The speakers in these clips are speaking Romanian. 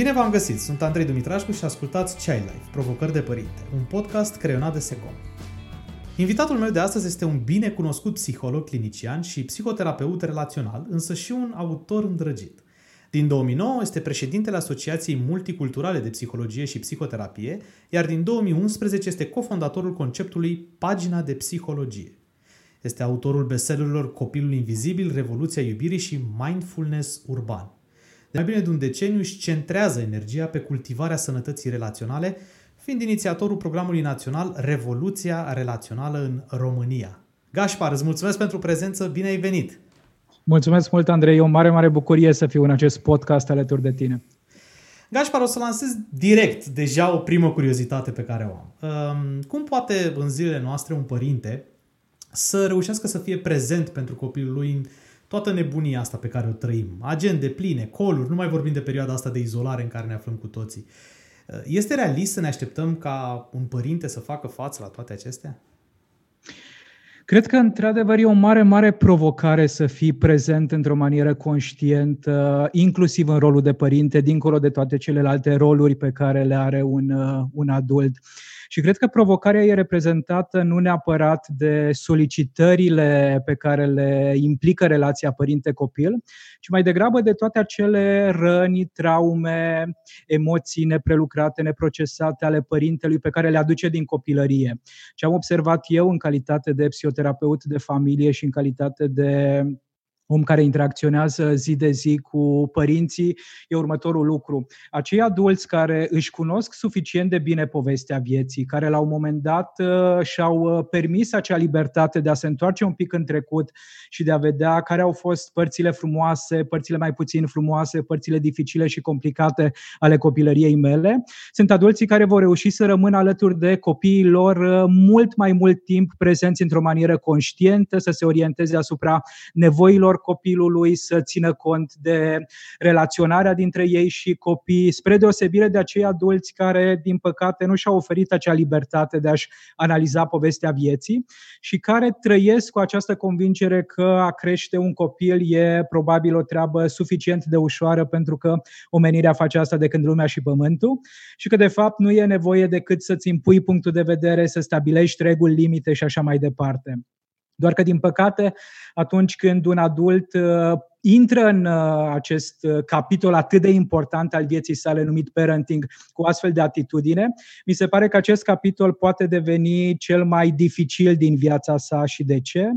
Bine v-am găsit! Sunt Andrei Dumitrașcu și ascultați Child Life, Provocări de Părinte, un podcast creionat de Secom. Invitatul meu de astăzi este un bine cunoscut psiholog clinician și psihoterapeut relațional, însă și un autor îndrăgit. Din 2009 este președintele Asociației Multiculturale de Psihologie și Psihoterapie, iar din 2011 este cofondatorul conceptului Pagina de Psihologie. Este autorul bestsellerilor Copilul Invizibil, Revoluția Iubirii și Mindfulness Urban. De mai bine de un deceniu își centrează energia pe cultivarea sănătății relaționale, fiind inițiatorul programului național Revoluția Relațională în România. Gașpar, îți mulțumesc pentru prezență, bine ai venit! Mulțumesc mult, Andrei, e o mare, mare bucurie să fiu în acest podcast alături de tine. Gașpar, o să lansez direct deja o primă curiozitate pe care o am. Um, cum poate în zilele noastre un părinte să reușească să fie prezent pentru copilul lui în toată nebunia asta pe care o trăim. Agende pline, coluri, nu mai vorbim de perioada asta de izolare în care ne aflăm cu toții. Este realist să ne așteptăm ca un părinte să facă față la toate acestea? Cred că, într-adevăr, e o mare, mare provocare să fii prezent într-o manieră conștientă, inclusiv în rolul de părinte, dincolo de toate celelalte roluri pe care le are un, un adult. Și cred că provocarea e reprezentată nu neapărat de solicitările pe care le implică relația părinte-copil, ci mai degrabă de toate acele răni, traume, emoții neprelucrate, neprocesate ale părintelui pe care le aduce din copilărie. Ce am observat eu în calitate de psihoterapeut de familie și în calitate de om care interacționează zi de zi cu părinții, e următorul lucru. Acei adulți care își cunosc suficient de bine povestea vieții, care la un moment dat uh, și-au uh, permis acea libertate de a se întoarce un pic în trecut și de a vedea care au fost părțile frumoase, părțile mai puțin frumoase, părțile dificile și complicate ale copilăriei mele, sunt adulții care vor reuși să rămână alături de copiii lor uh, mult mai mult timp prezenți într-o manieră conștientă, să se orienteze asupra nevoilor copilului, să țină cont de relaționarea dintre ei și copii, spre deosebire de acei adulți care, din păcate, nu și-au oferit acea libertate de a-și analiza povestea vieții și care trăiesc cu această convingere că a crește un copil e probabil o treabă suficient de ușoară pentru că omenirea face asta de când lumea și pământul și că, de fapt, nu e nevoie decât să-ți impui punctul de vedere, să stabilești reguli, limite și așa mai departe. Doar că, din păcate, atunci când un adult uh, intră în uh, acest uh, capitol atât de important al vieții sale numit parenting cu astfel de atitudine, mi se pare că acest capitol poate deveni cel mai dificil din viața sa și de ce?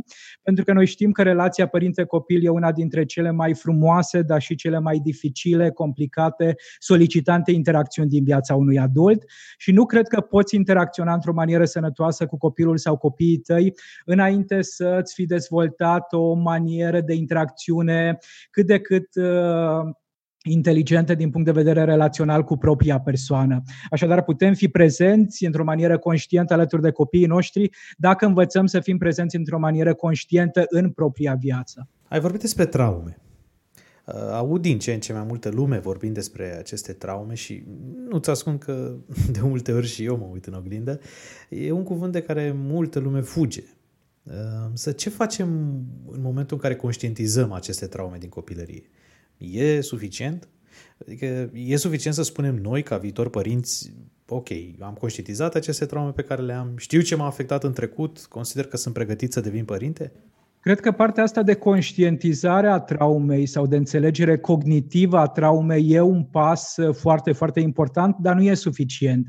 Pentru că noi știm că relația părinte-copil e una dintre cele mai frumoase, dar și cele mai dificile, complicate, solicitante interacțiuni din viața unui adult și nu cred că poți interacționa într-o manieră sănătoasă cu copilul sau copiii tăi înainte să-ți fi dezvoltat o manieră de interacțiune cât de cât uh, inteligente din punct de vedere relațional cu propria persoană. Așadar, putem fi prezenți într-o manieră conștientă alături de copiii noștri dacă învățăm să fim prezenți într-o manieră conștientă în propria viață. Ai vorbit despre traume. Uh, aud din ce în ce mai multă lume vorbind despre aceste traume și nu-ți ascund că de multe ori și eu mă uit în oglindă. E un cuvânt de care multă lume fuge. Să ce facem în momentul în care conștientizăm aceste traume din copilărie? E suficient? Adică e suficient să spunem noi, ca viitor părinți, ok, am conștientizat aceste traume pe care le am, știu ce m-a afectat în trecut, consider că sunt pregătit să devin părinte? Cred că partea asta de conștientizare a traumei sau de înțelegere cognitivă a traumei e un pas foarte, foarte important, dar nu e suficient.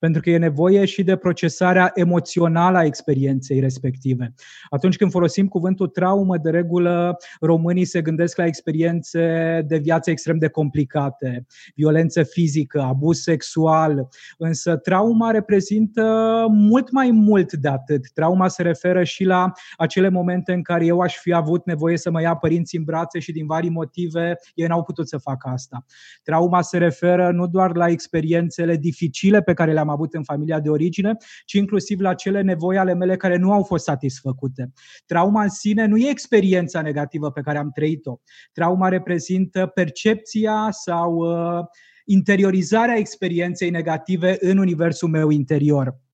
Pentru că e nevoie și de procesarea emoțională a experienței respective. Atunci când folosim cuvântul traumă, de regulă românii se gândesc la experiențe de viață extrem de complicate, violență fizică, abuz sexual, însă trauma reprezintă mult mai mult de atât. Trauma se referă și la acele momente în care care eu aș fi avut nevoie să mă ia părinții în brațe și din vari motive ei n-au putut să facă asta. Trauma se referă nu doar la experiențele dificile pe care le-am avut în familia de origine, ci inclusiv la cele nevoi ale mele care nu au fost satisfăcute. Trauma în sine nu e experiența negativă pe care am trăit-o. Trauma reprezintă percepția sau uh, interiorizarea experienței negative în universul meu interior.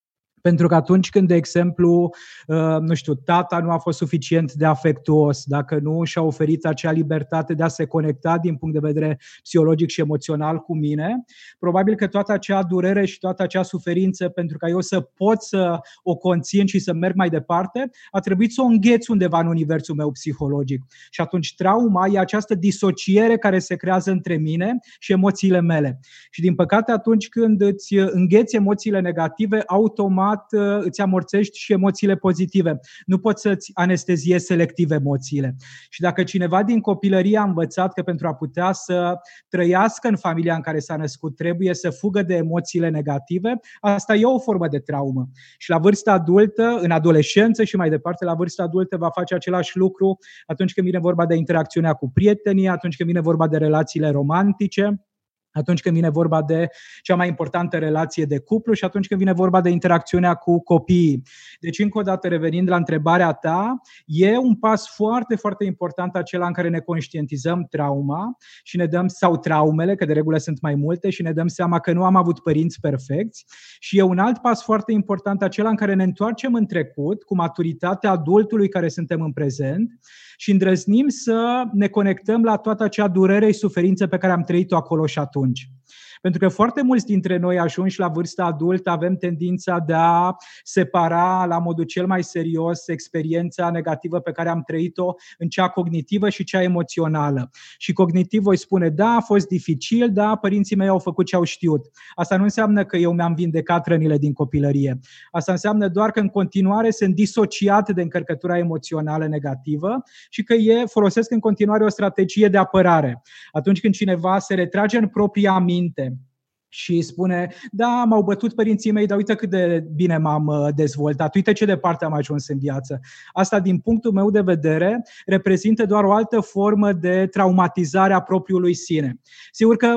Pentru că atunci când, de exemplu, uh, nu știu, tata nu a fost suficient de afectuos, dacă nu și-a oferit acea libertate de a se conecta din punct de vedere psihologic și emoțional cu mine, probabil că toată acea durere și toată acea suferință pentru ca eu să pot să o conțin și să merg mai departe, a trebuit să o îngheț undeva în universul meu psihologic. Și atunci trauma e această disociere care se creează între mine și emoțiile mele. Și din păcate atunci când îți îngheți emoțiile negative, automat automat uh, îți amorțești și emoțiile pozitive. Nu poți să-ți anesteziezi selectiv emoțiile. Și dacă cineva din copilărie a învățat că pentru a putea să trăiască în familia în care s-a născut trebuie să fugă de emoțiile negative, asta e o formă de traumă. Și la vârsta adultă, în adolescență și mai departe, la vârsta adultă va face același lucru atunci când vine vorba de interacțiunea cu prietenii, atunci când vine vorba de relațiile romantice atunci când vine vorba de cea mai importantă relație de cuplu și atunci când vine vorba de interacțiunea cu copiii. Deci, încă o dată, revenind la întrebarea ta, e un pas foarte, foarte important acela în care ne conștientizăm trauma și ne dăm, sau traumele, că de regulă sunt mai multe, și ne dăm seama că nu am avut părinți perfecți. Și e un alt pas foarte important acela în care ne întoarcem în trecut, cu maturitatea adultului care suntem în prezent și îndrăznim să ne conectăm la toată acea durere și suferință pe care am trăit-o acolo și atunci. responde. Pentru că foarte mulți dintre noi ajunși la vârsta adultă avem tendința de a separa la modul cel mai serios experiența negativă pe care am trăit-o în cea cognitivă și cea emoțională. Și cognitiv voi spune, da, a fost dificil, da, părinții mei au făcut ce au știut. Asta nu înseamnă că eu mi-am vindecat rănile din copilărie. Asta înseamnă doar că în continuare sunt disociat de încărcătura emoțională negativă și că e, folosesc în continuare o strategie de apărare. Atunci când cineva se retrage în propria minte, și spune, da, m-au bătut părinții mei, dar uite cât de bine m-am uh, dezvoltat, uite ce departe am ajuns în viață. Asta, din punctul meu de vedere, reprezintă doar o altă formă de traumatizare a propriului sine. Sigur că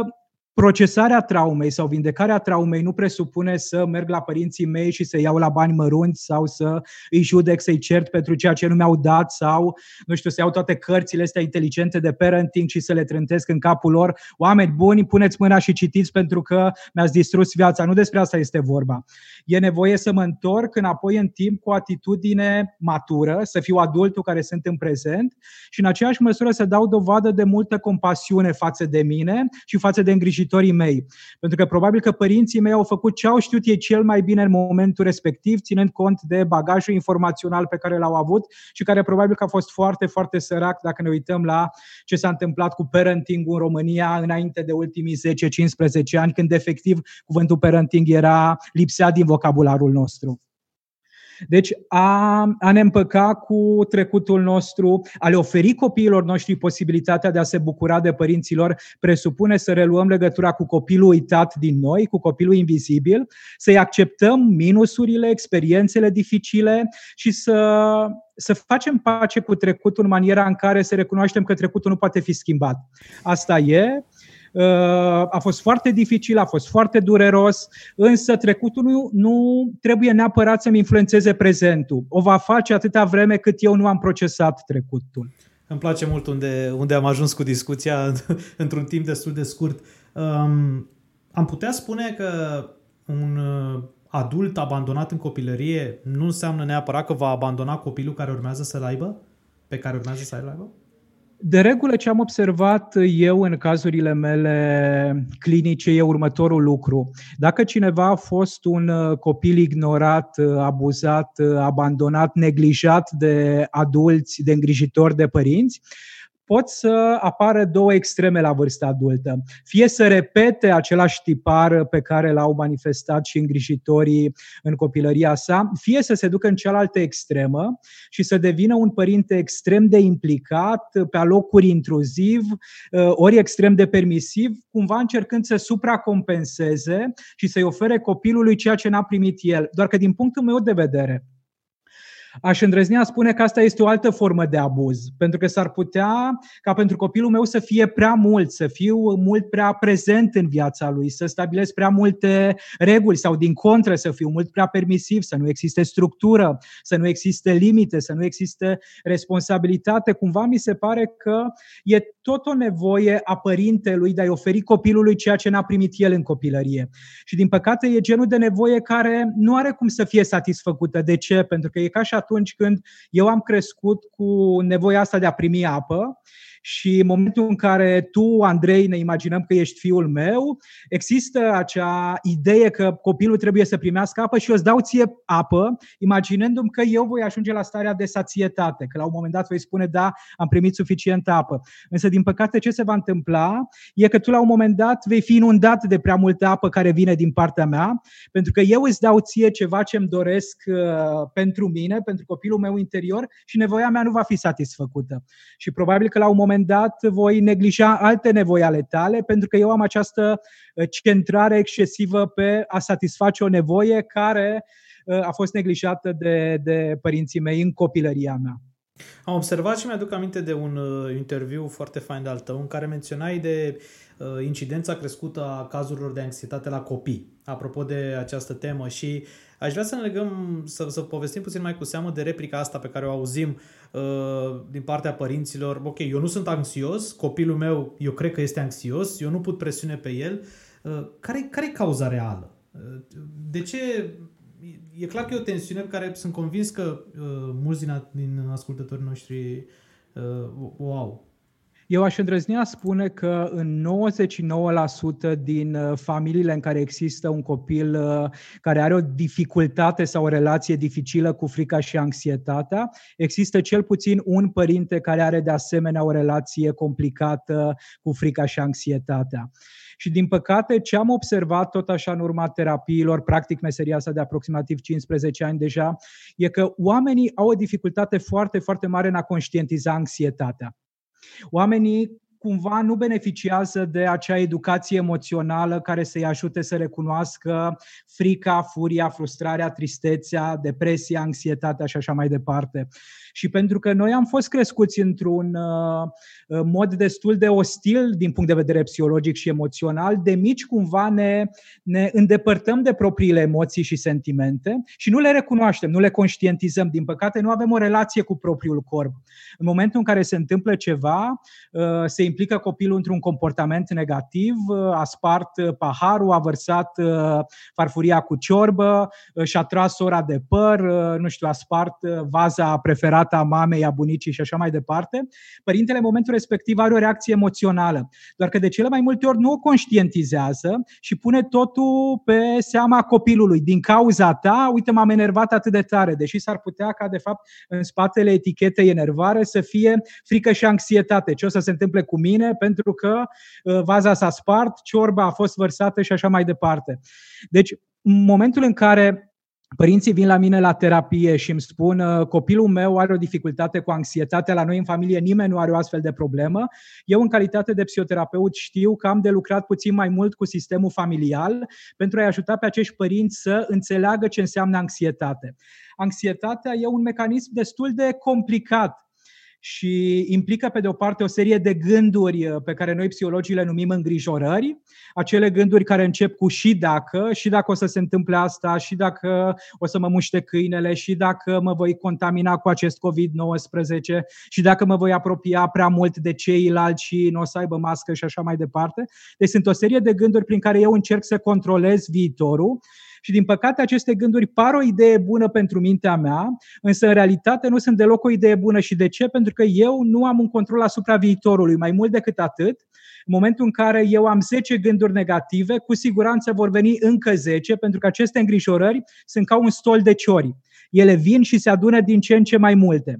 procesarea traumei sau vindecarea traumei nu presupune să merg la părinții mei și să iau la bani mărunți sau să îi judec, să-i cert pentru ceea ce nu mi-au dat sau, nu știu, să iau toate cărțile astea inteligente de parenting și să le trântesc în capul lor. Oameni buni, puneți mâna și citiți pentru că mi-ați distrus viața. Nu despre asta este vorba. E nevoie să mă întorc înapoi în timp cu o atitudine matură, să fiu adultul care sunt în prezent și în aceeași măsură să dau dovadă de multă compasiune față de mine și față de îngrijire îngrijitorii mei. Pentru că probabil că părinții mei au făcut ce au știut ei cel mai bine în momentul respectiv, ținând cont de bagajul informațional pe care l-au avut și care probabil că a fost foarte, foarte sărac dacă ne uităm la ce s-a întâmplat cu parenting în România înainte de ultimii 10-15 ani, când efectiv cuvântul parenting era lipsea din vocabularul nostru. Deci a, a ne împăca cu trecutul nostru, a le oferi copiilor noștri posibilitatea de a se bucura de părinților, presupune să reluăm legătura cu copilul uitat din noi, cu copilul invizibil, să-i acceptăm minusurile, experiențele dificile și să, să facem pace cu trecutul în maniera în care să recunoaștem că trecutul nu poate fi schimbat. Asta e a fost foarte dificil, a fost foarte dureros, însă trecutul nu, nu trebuie neapărat să-mi influențeze prezentul. O va face atâta vreme cât eu nu am procesat trecutul. Îmi place mult unde, unde am ajuns cu discuția într-un timp destul de scurt. Um, am putea spune că un uh, adult abandonat în copilărie nu înseamnă neapărat că va abandona copilul care urmează să-l aibă? Pe care urmează să-l aibă? De regulă, ce am observat eu în cazurile mele clinice e următorul lucru. Dacă cineva a fost un uh, copil ignorat, uh, abuzat, uh, abandonat, neglijat de adulți, de îngrijitori, de părinți, pot să apară două extreme la vârsta adultă. Fie să repete același tipar pe care l-au manifestat și îngrijitorii în copilăria sa, fie să se ducă în cealaltă extremă și să devină un părinte extrem de implicat, pe alocuri intruziv, uh, ori extrem de permisiv, cumva încercând să supracompenseze și să-i ofere copilului ceea ce n-a primit el. Doar că din punctul meu de vedere, Aș îndrăznea spune că asta este o altă formă de abuz, pentru că s-ar putea ca pentru copilul meu să fie prea mult, să fiu mult prea prezent în viața lui, să stabilesc prea multe reguli sau din contră să fiu mult prea permisiv, să nu existe structură, să nu existe limite, să nu existe responsabilitate. Cumva mi se pare că e tot o nevoie a părintelui de a-i oferi copilului ceea ce n-a primit el în copilărie. Și din păcate e genul de nevoie care nu are cum să fie satisfăcută. De ce? Pentru că e ca și atunci când eu am crescut cu nevoia asta de a primi apă și în momentul în care tu, Andrei, ne imaginăm că ești fiul meu, există acea idee că copilul trebuie să primească apă și eu îți dau ție apă, imaginându-mi că eu voi ajunge la starea de sațietate, că la un moment dat voi spune, da, am primit suficientă apă. Însă, din păcate, ce se va întâmpla e că tu la un moment dat vei fi inundat de prea multă apă care vine din partea mea, pentru că eu îți dau ție ceva ce îmi doresc uh, pentru mine, pentru copilul meu interior și nevoia mea nu va fi satisfăcută. Și probabil că la un moment moment dat voi neglija alte nevoi ale tale, pentru că eu am această uh, centrare excesivă pe a satisface o nevoie care uh, a fost neglijată de, de părinții mei în copilăria mea. Am observat și mi-aduc aminte de un uh, interviu foarte fain de al tău în care menționai de uh, incidența crescută a cazurilor de anxietate la copii. Apropo de această temă și aș vrea să ne legăm, să, să povestim puțin mai cu seamă de replica asta pe care o auzim uh, din partea părinților. Ok, eu nu sunt anxios, copilul meu eu cred că este anxios, eu nu put presiune pe el. Uh, care, care e cauza reală? Uh, de ce e clar că e o tensiune pe care sunt convins că uh, mulți din, din ascultătorii noștri uh, o au. Eu aș îndrăznea spune că în 99% din uh, familiile în care există un copil uh, care are o dificultate sau o relație dificilă cu frica și anxietatea, există cel puțin un părinte care are de asemenea o relație complicată cu frica și anxietatea. Și din păcate, ce am observat tot așa în urma terapiilor, practic meseria asta de aproximativ 15 ani deja, e că oamenii au o dificultate foarte, foarte mare în a conștientiza anxietatea. Oamenii cumva nu beneficiază de acea educație emoțională care să-i ajute să recunoască frica, furia, frustrarea, tristețea, depresia, anxietatea și așa mai departe. Și pentru că noi am fost crescuți într-un uh, mod destul de ostil din punct de vedere psihologic și emoțional, de mici cumva ne, ne îndepărtăm de propriile emoții și sentimente și nu le recunoaștem, nu le conștientizăm. Din păcate, nu avem o relație cu propriul corp. În momentul în care se întâmplă ceva, uh, se implică copilul într-un comportament negativ, uh, a spart paharul, a vărsat farfuria cu ciorbă, și-a tras ora de păr, nu știu, a spart vaza preferată tata, a mamei, a bunicii și așa mai departe, părintele în momentul respectiv are o reacție emoțională. Doar că de cele mai multe ori nu o conștientizează și pune totul pe seama copilului. Din cauza ta, uite, m-am enervat atât de tare, deși s-ar putea ca, de fapt, în spatele etichetei enervare să fie frică și anxietate. Ce o să se întâmple cu mine pentru că uh, vaza s-a spart, ciorba a fost vărsată și așa mai departe. Deci, în momentul în care Părinții vin la mine la terapie și îmi spun ă, copilul meu are o dificultate cu anxietate, la noi în familie nimeni nu are o astfel de problemă. Eu în calitate de psihoterapeut știu că am de lucrat puțin mai mult cu sistemul familial pentru a-i ajuta pe acești părinți să înțeleagă ce înseamnă anxietate. Anxietatea e un mecanism destul de complicat și implică, pe de o parte, o serie de gânduri uh, pe care noi psihologii le numim îngrijorări, acele gânduri care încep cu și dacă, și dacă o să se întâmple asta, și dacă o să mă muște câinele, și dacă mă voi contamina cu acest COVID-19, și dacă mă voi apropia prea mult de ceilalți și nu o să aibă mască și așa mai departe. Deci sunt o serie de gânduri prin care eu încerc să controlez viitorul și din păcate aceste gânduri par o idee bună pentru mintea mea, însă în realitate nu sunt deloc o idee bună. Și de ce? Pentru că eu nu am un control asupra viitorului. Mai mult decât atât, în momentul în care eu am 10 gânduri negative, cu siguranță vor veni încă 10, pentru că aceste îngrijorări sunt ca un stol de ciori. Ele vin și se adună din ce în ce mai multe.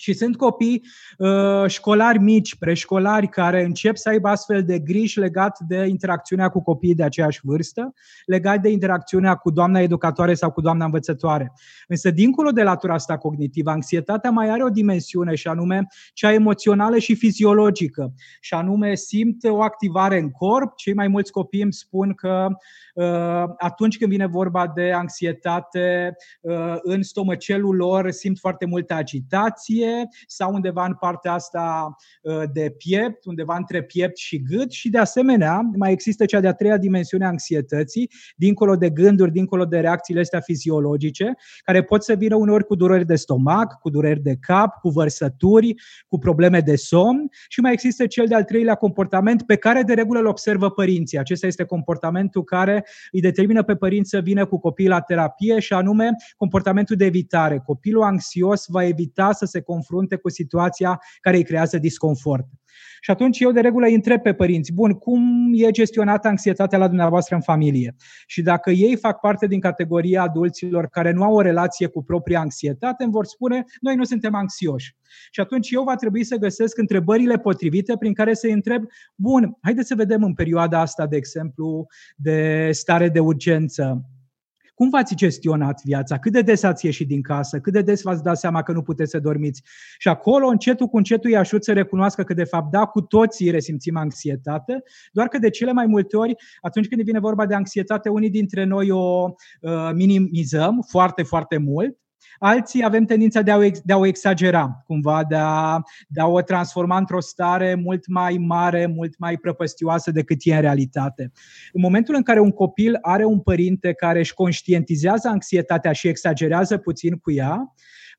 Și sunt copii uh, școlari mici, preșcolari, care încep să aibă astfel de griji legat de interacțiunea cu copiii de aceeași vârstă, legat de interacțiunea cu doamna educatoare sau cu doamna învățătoare. Însă, dincolo de latura asta cognitivă, anxietatea mai are o dimensiune și anume cea emoțională și fiziologică. Și anume simt o activare în corp. Cei mai mulți copii îmi spun că uh, atunci când vine vorba de anxietate, uh, în stomăcelul lor simt foarte multă agitație, sau undeva în partea asta uh, de piept, undeva între piept și gât și de asemenea mai există cea de-a treia dimensiune a anxietății, dincolo de gânduri, dincolo de reacțiile astea fiziologice, care pot să vină uneori cu dureri de stomac, cu dureri de cap, cu vărsături, cu probleme de somn și mai există cel de-al treilea comportament pe care de regulă îl observă părinții. Acesta este comportamentul care îi determină pe părinți să vină cu copiii la terapie și anume comportamentul de evitare. Copilul anxios va evita să se confrunte cu situația care îi creează disconfort. Și atunci eu de regulă îi întreb pe părinți, bun, cum e gestionată anxietatea la dumneavoastră în familie? Și dacă ei fac parte din categoria adulților care nu au o relație cu propria anxietate, îmi vor spune, noi nu suntem anxioși. Și atunci eu va trebui să găsesc întrebările potrivite prin care să-i întreb, bun, haideți să vedem în perioada asta, de exemplu, de stare de urgență, cum v-ați gestionat viața? Cât de des ați ieșit din casă? Cât de des v-ați dat seama că nu puteți să dormiți? Și acolo, încetul cu încetul, îi ajut să recunoască că, de fapt, da, cu toții resimțim anxietate, doar că de cele mai multe ori, atunci când vine vorba de anxietate, unii dintre noi o uh, minimizăm foarte, foarte mult Alții avem tendința de a, o, de a o exagera, cumva, de a, de a o transforma într-o stare mult mai mare, mult mai prăpăstioasă decât e în realitate. În momentul în care un copil are un părinte care își conștientizează anxietatea și exagerează puțin cu ea,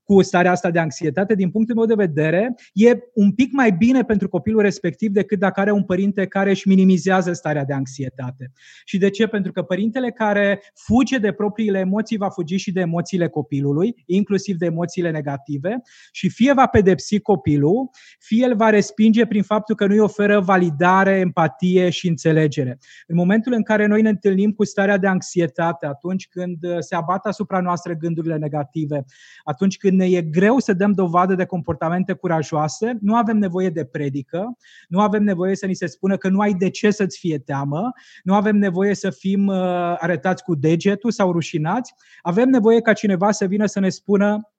cu starea asta de anxietate, din punctul meu de vedere, e un pic mai bine pentru copilul respectiv decât dacă are un părinte care își minimizează starea de anxietate. Și de ce? Pentru că părintele care fuge de propriile emoții va fugi și de emoțiile copilului, inclusiv de emoțiile negative, și fie va pedepsi copilul, fie el va respinge prin faptul că nu îi oferă validare, empatie și înțelegere. În momentul în care noi ne întâlnim cu starea de anxietate, atunci când se abat asupra noastră gândurile negative, atunci când ne e greu să dăm dovadă de comportamente curajoase, nu avem nevoie de predică, nu avem nevoie să ni se spună că nu ai de ce să-ți fie teamă, nu avem nevoie să fim uh, arătați cu degetul sau rușinați, avem nevoie ca cineva să vină să ne spună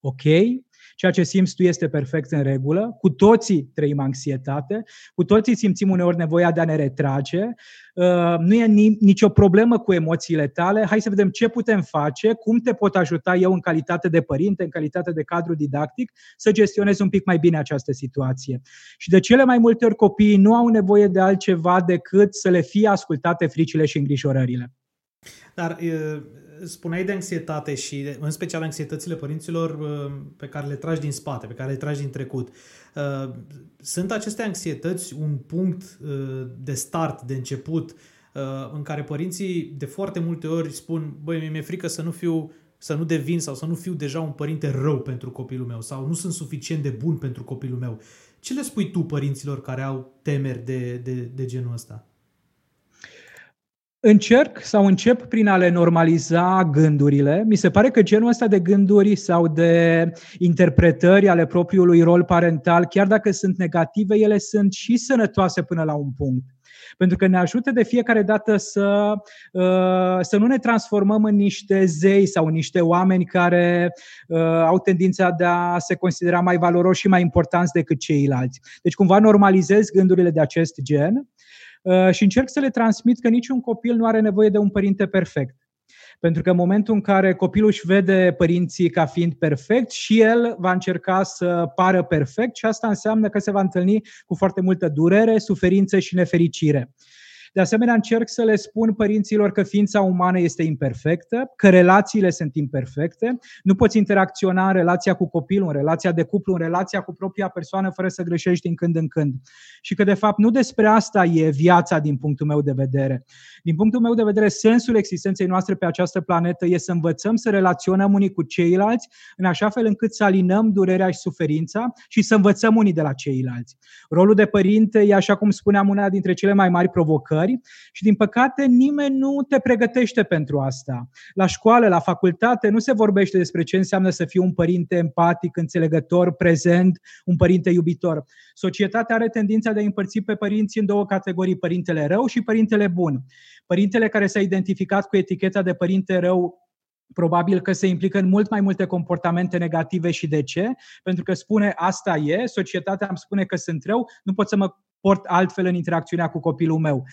ok, Ceea ce simți tu este perfect în regulă. Cu toții trăim anxietate, cu toții simțim uneori nevoia de a ne retrage. Uh, nu e nicio problemă cu emoțiile tale. Hai să vedem ce putem face, cum te pot ajuta eu în calitate de părinte, în calitate de cadru didactic, să gestionezi un pic mai bine această situație. Și de cele mai multe ori copiii nu au nevoie de altceva decât să le fie ascultate fricile și îngrijorările. Dar spuneai de anxietate și în special anxietățile părinților uh, pe care le tragi din spate, pe care le tragi din trecut. Uh, sunt aceste anxietăți un punct uh, de start, de început, în care părinții de foarte multe ori spun, băi, mi-e frică să nu fiu să nu devin sau să nu fiu deja un părinte rău pentru copilul meu sau nu sunt suficient de bun pentru copilul meu. Ce le spui tu părinților care au temeri de, de, de genul ăsta? Încerc sau încep prin a le normaliza gândurile. Mi se pare că genul ăsta de gânduri sau de interpretări ale propriului rol parental, chiar dacă sunt negative, ele sunt și sănătoase până la un punct. Pentru că ne ajută de fiecare dată să, uh, să nu ne transformăm în niște zei sau în niște oameni care uh, au tendința de a se considera mai valoroși și mai importanți decât ceilalți. Deci cumva normalizez gândurile de acest gen Uh, și încerc să le transmit că niciun copil nu are nevoie de un părinte perfect. Pentru că în momentul în care copilul își vede părinții ca fiind perfect și el va încerca să pară perfect și asta înseamnă că se va întâlni cu foarte multă durere, suferință și nefericire. De asemenea, încerc să le spun părinților că ființa umană este imperfectă, că relațiile sunt imperfecte, nu poți interacționa în relația cu copilul, în relația de cuplu, în relația cu propria persoană fără să greșești din când în când. Și că, de fapt, nu despre asta e viața din punctul meu de vedere. Din punctul meu de vedere, sensul existenței noastre pe această planetă e să învățăm să relaționăm unii cu ceilalți în așa fel încât să alinăm durerea și suferința și să învățăm unii de la ceilalți. Rolul de părinte e, așa cum spuneam, una dintre cele mai mari provocări calificări și, din păcate, nimeni nu te pregătește pentru asta. La școală, la facultate, nu se vorbește despre ce înseamnă să fii un părinte empatic, înțelegător, prezent, un părinte iubitor. Societatea are tendința de a împărți pe părinți în două categorii, părintele rău și părintele bun. Părintele care s-a identificat cu eticheta de părinte rău probabil că se implică în mult mai multe comportamente negative și de ce? Pentru că spune asta e, societatea îmi spune că sunt rău, nu pot să mă port altfel în interacțiunea cu copilul meu.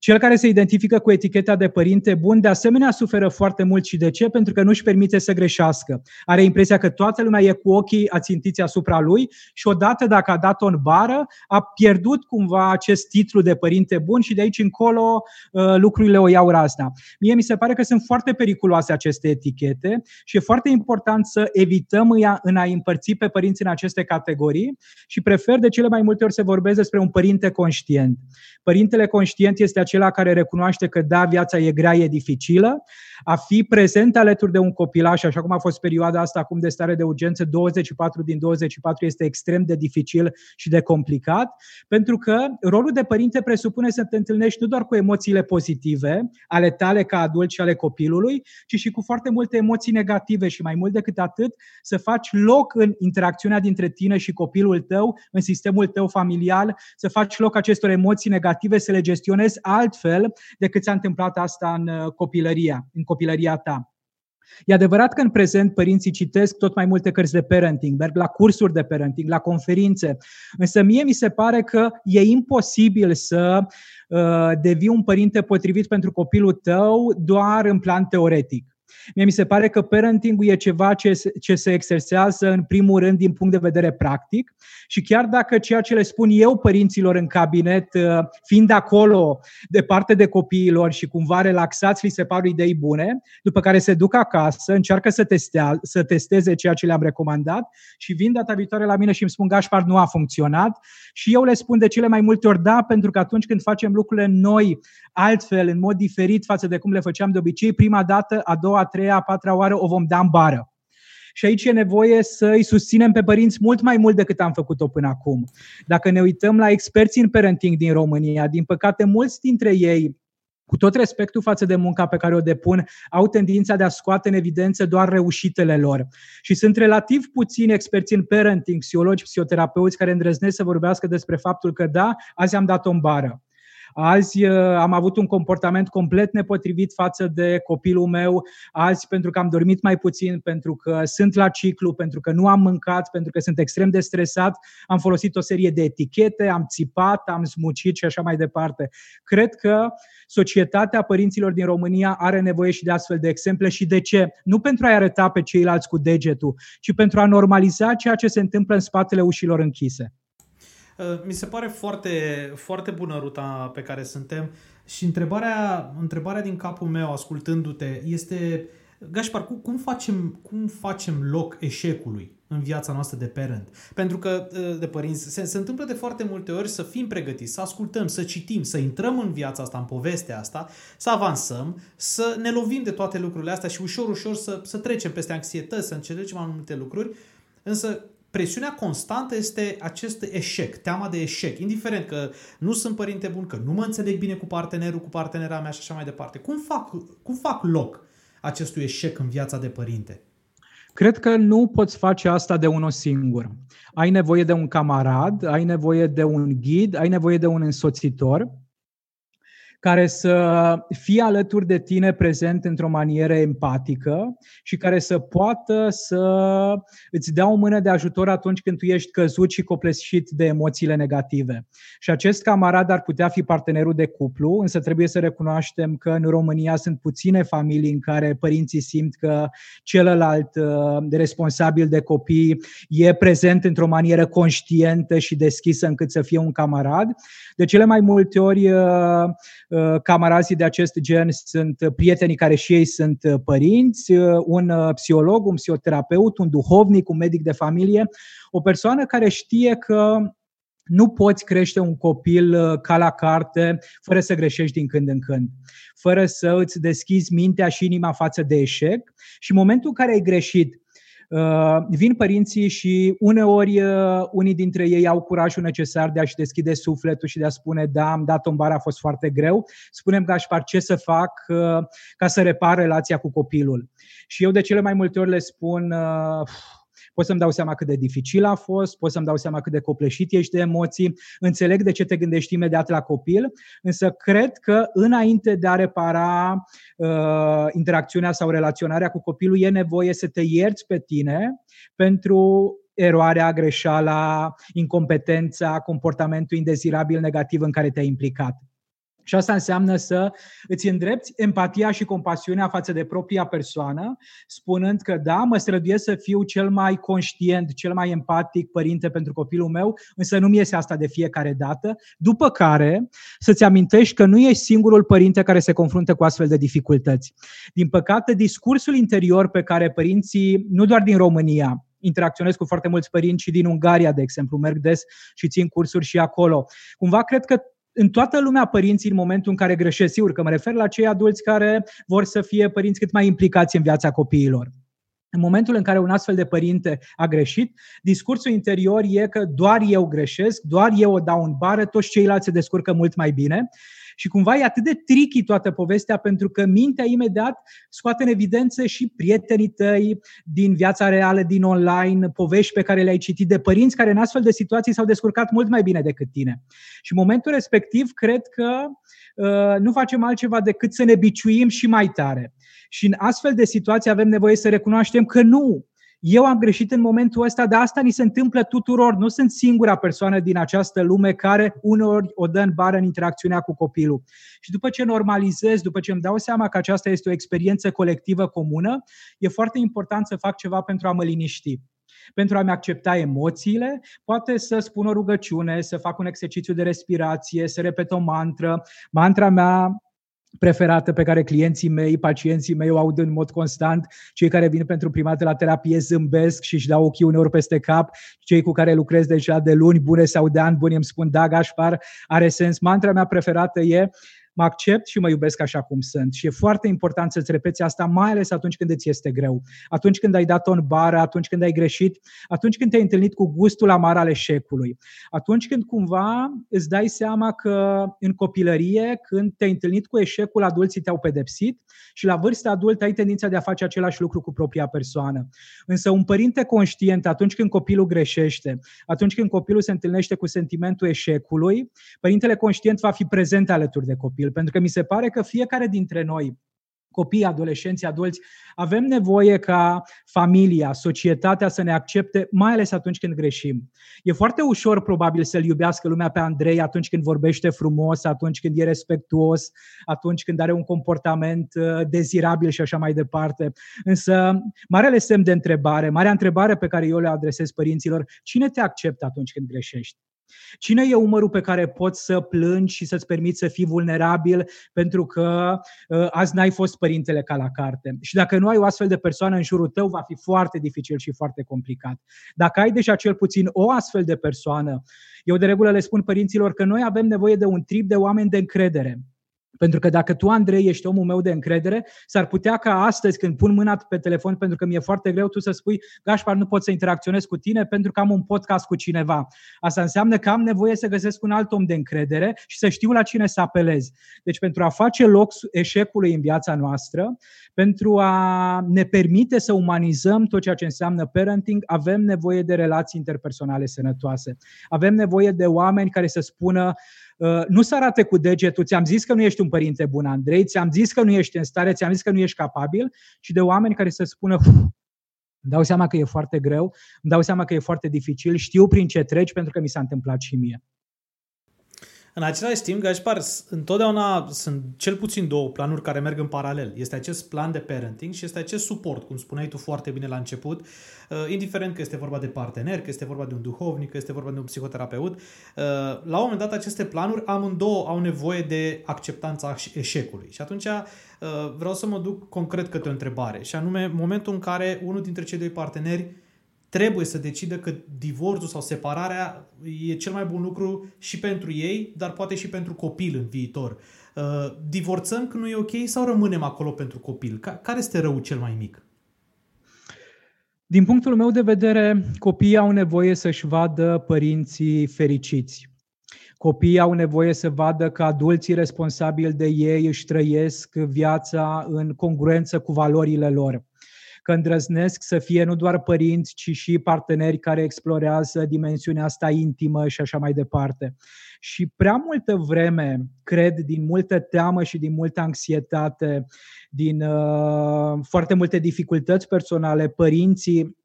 Cel care se identifică cu eticheta de părinte bun, de asemenea, suferă foarte mult și de ce? Pentru că nu își permite să greșească. Are impresia că toată lumea e cu ochii ațintiți asupra lui și odată dacă a dat-o în bară, a pierdut cumva acest titlu de părinte bun și de aici încolo uh, lucrurile o iau razna. Mie mi se pare că sunt foarte periculoase aceste etichete și e foarte important să evităm în a împărți pe părinți în aceste categorii și prefer de cele mai multe ori să vorbesc despre un părinte conștient. Părintele conștient este acela care recunoaște că da, viața e grea, e dificilă, a fi prezent alături de un copilaș, așa cum a fost perioada asta acum de stare de urgență, 24 din 24 este extrem de dificil și de complicat, pentru că rolul de părinte presupune să te întâlnești nu doar cu emoțiile pozitive ale tale ca adult și ale copilului, ci și cu foarte multe emoții negative și mai mult decât atât, să faci loc în interacțiunea dintre tine și copilul tău, în sistemul tău familial, să faci loc acestor emoții negative, să le gestionezi altfel decât s-a întâmplat asta în uh, copilăria, în copilăria ta. E adevărat că în prezent părinții citesc tot mai multe cărți de parenting, merg la cursuri de parenting, la conferințe, însă mie mi se pare că e imposibil să uh, devii un părinte potrivit pentru copilul tău doar în plan teoretic. Mie mi se pare că parenting e ceva ce, ce se exersează în primul rând din punct de vedere practic și chiar dacă ceea ce le spun eu părinților în cabinet, uh, fiind acolo departe de copiilor și cumva relaxați, li se par idei bune, după care se duc acasă, încearcă să, testea, să testeze ceea ce le-am recomandat și vin data viitoare la mine și îmi spun Gașpar, nu a funcționat. Și eu le spun de cele mai multe ori da, pentru că atunci când facem lucrurile noi, altfel, în mod diferit față de cum le făceam de obicei, prima dată, a doua, a treia, a patra oară o vom da în bară. Și aici e nevoie să îi susținem pe părinți mult mai mult decât am făcut-o până acum. Dacă ne uităm la experții în parenting din România, din păcate mulți dintre ei cu tot respectul față de munca pe care o depun, au tendința de a scoate în evidență doar reușitele lor. Și sunt relativ puțini experți în parenting, psihologi, psihoterapeuți care îndrăznesc să vorbească despre faptul că da, azi am dat o bară. Azi uh, am avut un comportament complet nepotrivit față de copilul meu, azi pentru că am dormit mai puțin, pentru că sunt la ciclu, pentru că nu am mâncat, pentru că sunt extrem de stresat, am folosit o serie de etichete, am țipat, am smucit și așa mai departe. Cred că societatea părinților din România are nevoie și de astfel de exemple și de ce? Nu pentru a-i arăta pe ceilalți cu degetul, ci pentru a normaliza ceea ce se întâmplă în spatele ușilor închise. Uh, mi se pare foarte, foarte bună ruta pe care suntem și întrebarea, întrebarea din capul meu, ascultându-te, este Gașpar, cum facem, cum facem loc eșecului în viața noastră de parent? Pentru că, uh, de părinți, se, se întâmplă de foarte multe ori să fim pregătiți, să ascultăm, să citim, să intrăm în viața asta, în povestea asta, să avansăm, să ne lovim de toate lucrurile astea și ușor, ușor să, să trecem peste anxietăți, să înțelegem mai multe lucruri. Însă, presiunea constantă este acest eșec, teama de eșec, indiferent că nu sunt părinte bun, că nu mă înțeleg bine cu partenerul, cu partenera mea și așa mai departe. Cum fac, cum fac loc acestui eșec în viața de părinte? Cred că nu poți face asta de unul singur. Ai nevoie de un camarad, ai nevoie de un ghid, ai nevoie de un însoțitor care să fie alături de tine prezent într-o manieră empatică și care să poată să îți dea o mână de ajutor atunci când tu ești căzut și copleșit de emoțiile negative. Și acest camarad ar putea fi partenerul de cuplu, însă trebuie să recunoaștem că în România sunt puține familii în care părinții simt că celălalt uh, responsabil de copii e prezent într-o manieră conștientă și deschisă încât să fie un camarad. De cele mai multe ori uh, Uh, camarazii de acest gen sunt prietenii care și ei sunt uh, părinți, uh, un psiholog, un psihoterapeut, un duhovnic, un medic de familie, o persoană care știe că nu poți crește un copil ca la carte fără să greșești din când în când, fără să îți deschizi mintea și inima față de eșec. Și în momentul în care ai greșit, Uh, vin părinții și uneori uh, unii dintre ei au curajul necesar de a-și deschide sufletul și de a spune da, am dat-o în bară, a fost foarte greu. Spunem Gașpar ce să fac uh, ca să repar relația cu copilul. Și eu de cele mai multe ori le spun pot să-mi dau seama cât de dificil a fost, pot să-mi dau seama cât de copleșit ești de emoții, înțeleg de ce te gândești imediat la copil, însă cred că înainte de a repara uh, interacțiunea sau relaționarea cu copilul, e nevoie să te ierți pe tine pentru eroarea, greșeala, incompetența, comportamentul indezirabil negativ în care te-ai implicat. Și asta înseamnă să îți îndrepți empatia și compasiunea față de propria persoană, spunând că da, mă străduiesc să fiu cel mai conștient, cel mai empatic părinte pentru copilul meu, însă nu mi iese asta de fiecare dată. După care să-ți amintești că nu ești singurul părinte care se confruntă cu astfel de dificultăți. Din păcate, discursul interior pe care părinții, nu doar din România, interacționez cu foarte mulți părinți și din Ungaria, de exemplu, merg des și țin cursuri și acolo. Cumva cred că în toată lumea părinții în momentul în care greșesc, sigur că mă refer la cei adulți care vor să fie părinți cât mai implicați în viața copiilor. În momentul în care un astfel de părinte a greșit, discursul interior e că doar eu greșesc, doar eu o dau în bară, toți ceilalți se descurcă mult mai bine și cumva e atât de tricky toată povestea pentru că mintea imediat scoate în evidență și prietenii tăi din viața reală, din online, povești pe care le-ai citit de părinți care în astfel de situații s-au descurcat mult mai bine decât tine. Și în momentul respectiv cred că uh, nu facem altceva decât să ne biciuim și mai tare. Și în astfel de situații avem nevoie să recunoaștem că nu, eu am greșit în momentul ăsta, dar asta ni se întâmplă tuturor. Nu sunt singura persoană din această lume care uneori o dă în bară în interacțiunea cu copilul. Și după ce normalizez, după ce îmi dau seama că aceasta este o experiență colectivă comună, e foarte important să fac ceva pentru a mă liniști pentru a-mi accepta emoțiile, poate să spun o rugăciune, să fac un exercițiu de respirație, să repet o mantră. Mantra mea preferată pe care clienții mei, pacienții mei o aud în mod constant, cei care vin pentru prima dată la terapie zâmbesc și își dau ochii uneori peste cap, cei cu care lucrez deja de luni bune sau de ani buni îmi spun, da, Gașpar, are sens. Mantra mea preferată e mă accept și mă iubesc așa cum sunt. Și e foarte important să-ți repeți asta, mai ales atunci când îți este greu. Atunci când ai dat-o în bară, atunci când ai greșit, atunci când te-ai întâlnit cu gustul amar al eșecului. Atunci când cumva îți dai seama că în copilărie, când te-ai întâlnit cu eșecul, adulții te-au pedepsit și la vârsta adultă ai tendința de a face același lucru cu propria persoană. Însă un părinte conștient, atunci când copilul greșește, atunci când copilul se întâlnește cu sentimentul eșecului, părintele conștient va fi prezent alături de copil copil, pentru că mi se pare că fiecare dintre noi, copii, adolescenți, adulți, avem nevoie ca familia, societatea să ne accepte, mai ales atunci când greșim. E foarte ușor, probabil, să-l iubească lumea pe Andrei atunci când vorbește frumos, atunci când e respectuos, atunci când are un comportament uh, dezirabil și așa mai departe. Însă, marele semn de întrebare, marea întrebare pe care eu le adresez părinților, cine te acceptă atunci când greșești? Cine e umărul pe care poți să plângi și să-ți permiți să fii vulnerabil pentru că uh, azi n-ai fost părintele ca la carte? Și dacă nu ai o astfel de persoană în jurul tău, va fi foarte dificil și foarte complicat. Dacă ai deja cel puțin o astfel de persoană, eu de regulă le spun părinților că noi avem nevoie de un trip de oameni de încredere. Pentru că dacă tu, Andrei, ești omul meu de încredere, s-ar putea ca astăzi, când pun mâna pe telefon, pentru că mi-e foarte greu, tu să spui, Gașpar, nu pot să interacționez cu tine pentru că am un podcast cu cineva. Asta înseamnă că am nevoie să găsesc un alt om de încredere și să știu la cine să apelez. Deci pentru a face loc eșecului în viața noastră, pentru a ne permite să umanizăm tot ceea ce înseamnă parenting, avem nevoie de relații interpersonale sănătoase. Avem nevoie de oameni care să spună, Uh, nu să arate cu degetul, ți-am zis că nu ești un părinte bun, Andrei, ți-am zis că nu ești în stare, ți-am zis că nu ești capabil, și de oameni care să spună, îmi dau seama că e foarte greu, îmi dau seama că e foarte dificil, știu prin ce treci pentru că mi s-a întâmplat și mie. În același timp, Gașpar, întotdeauna sunt cel puțin două planuri care merg în paralel. Este acest plan de parenting și este acest suport, cum spuneai tu foarte bine la început, uh, indiferent că este vorba de partener, că este vorba de un duhovnic, că este vorba de un psihoterapeut. Uh, la un moment dat, aceste planuri amândouă au nevoie de acceptanța eșecului. Și atunci uh, vreau să mă duc concret către o întrebare, și anume momentul în care unul dintre cei doi parteneri trebuie să decidă că divorțul sau separarea e cel mai bun lucru și pentru ei, dar poate și pentru copil în viitor. Uh, divorțăm când nu e ok sau rămânem acolo pentru copil? Care este răul cel mai mic? Din punctul meu de vedere, copiii au nevoie să-și vadă părinții fericiți. Copiii au nevoie să vadă că adulții responsabili de ei își trăiesc viața în congruență cu valorile lor că îndrăznesc să fie nu doar părinți, ci și parteneri care explorează dimensiunea asta intimă și așa mai departe. Și prea multă vreme, cred, din multă teamă și din multă anxietate, din uh, foarte multe dificultăți personale, părinții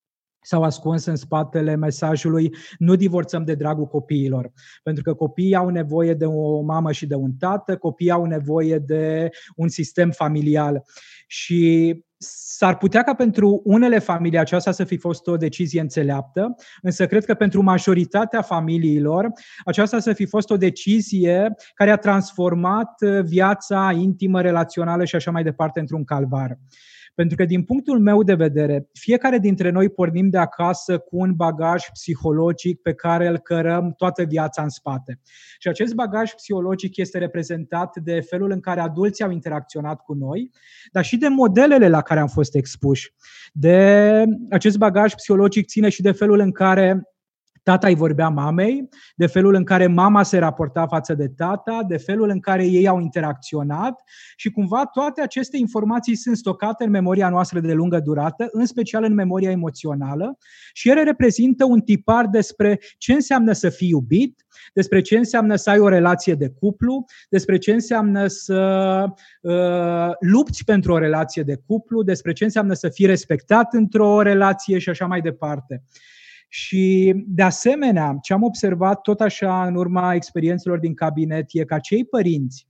s-au ascuns în spatele mesajului nu divorțăm de dragul copiilor. Pentru că copiii au nevoie de o mamă și de un tată, copiii au nevoie de un sistem familial. Și S-ar putea ca pentru unele familii aceasta să fi fost o decizie înțeleaptă, însă cred că pentru majoritatea familiilor aceasta să fi fost o decizie care a transformat viața intimă, relațională și așa mai departe într-un calvar. Pentru că, din punctul meu de vedere, fiecare dintre noi pornim de acasă cu un bagaj psihologic pe care îl cărăm toată viața în spate. Și acest bagaj psihologic este reprezentat de felul în care adulții au interacționat cu noi, dar și de modelele la care am fost expuși. De acest bagaj psihologic ține și de felul în care Tata îi vorbea mamei, de felul în care mama se raporta față de tata, de felul în care ei au interacționat și cumva toate aceste informații sunt stocate în memoria noastră de lungă durată, în special în memoria emoțională și ele reprezintă un tipar despre ce înseamnă să fii iubit, despre ce înseamnă să ai o relație de cuplu, despre ce înseamnă să uh, lupți pentru o relație de cuplu, despre ce înseamnă să fii respectat într-o relație și așa mai departe. Și, de asemenea, ce am observat tot așa în urma experiențelor din cabinet e că acei părinți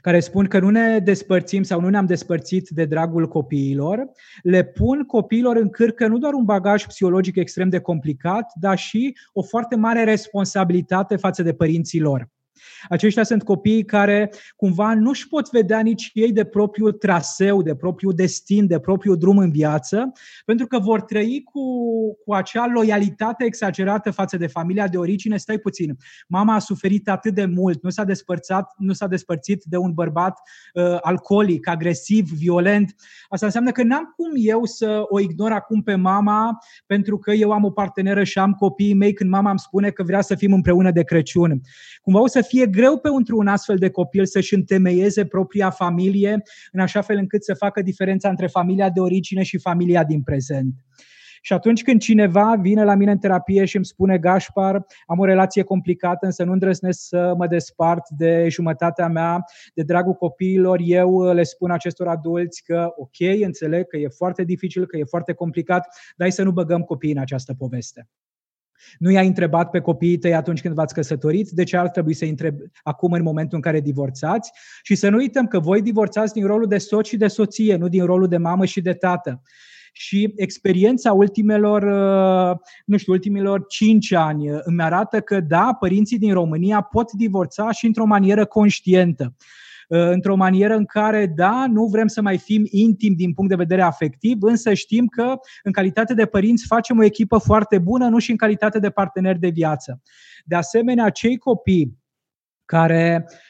care spun că nu ne despărțim sau nu ne-am despărțit de dragul copiilor, le pun copiilor în cârcă nu doar un bagaj psihologic extrem de complicat, dar și o foarte mare responsabilitate față de părinții lor. Aceștia sunt copiii care cumva nu își pot vedea nici ei de propriul traseu, de propriul destin, de propriul drum în viață, pentru că vor trăi cu, cu acea loialitate exagerată față de familia de origine. Stai puțin, mama a suferit atât de mult, nu s-a despărțit, nu s-a despărțit de un bărbat uh, alcoolic, agresiv, violent. Asta înseamnă că n-am cum eu să o ignor acum pe mama pentru că eu am o parteneră și am copiii mei când mama îmi spune că vrea să fim împreună de Crăciun. Cumva o să fie greu pentru un astfel de copil să-și întemeieze propria familie în așa fel încât să facă diferența între familia de origine și familia din prezent. Și atunci când cineva vine la mine în terapie și îmi spune Gașpar, am o relație complicată, însă nu îndrăznesc să mă despart de jumătatea mea, de dragul copiilor, eu le spun acestor adulți că ok, înțeleg că e foarte dificil, că e foarte complicat, dar să nu băgăm copiii în această poveste. Nu i-ai întrebat pe copiii tăi atunci când v-ați căsătorit, de ce ar trebui să întreb acum în momentul în care divorțați și să nu uităm că voi divorțați din rolul de soț și de soție, nu din rolul de mamă și de tată. Și experiența ultimelor, uh, nu știu, ultimilor cinci ani îmi arată că da, părinții din România pot divorța și într-o manieră conștientă. Uh, într-o manieră în care, da, nu vrem să mai fim intim din punct de vedere afectiv, însă știm că în calitate de părinți facem o echipă foarte bună, nu și în calitate de parteneri de viață. De asemenea, cei copii care uh,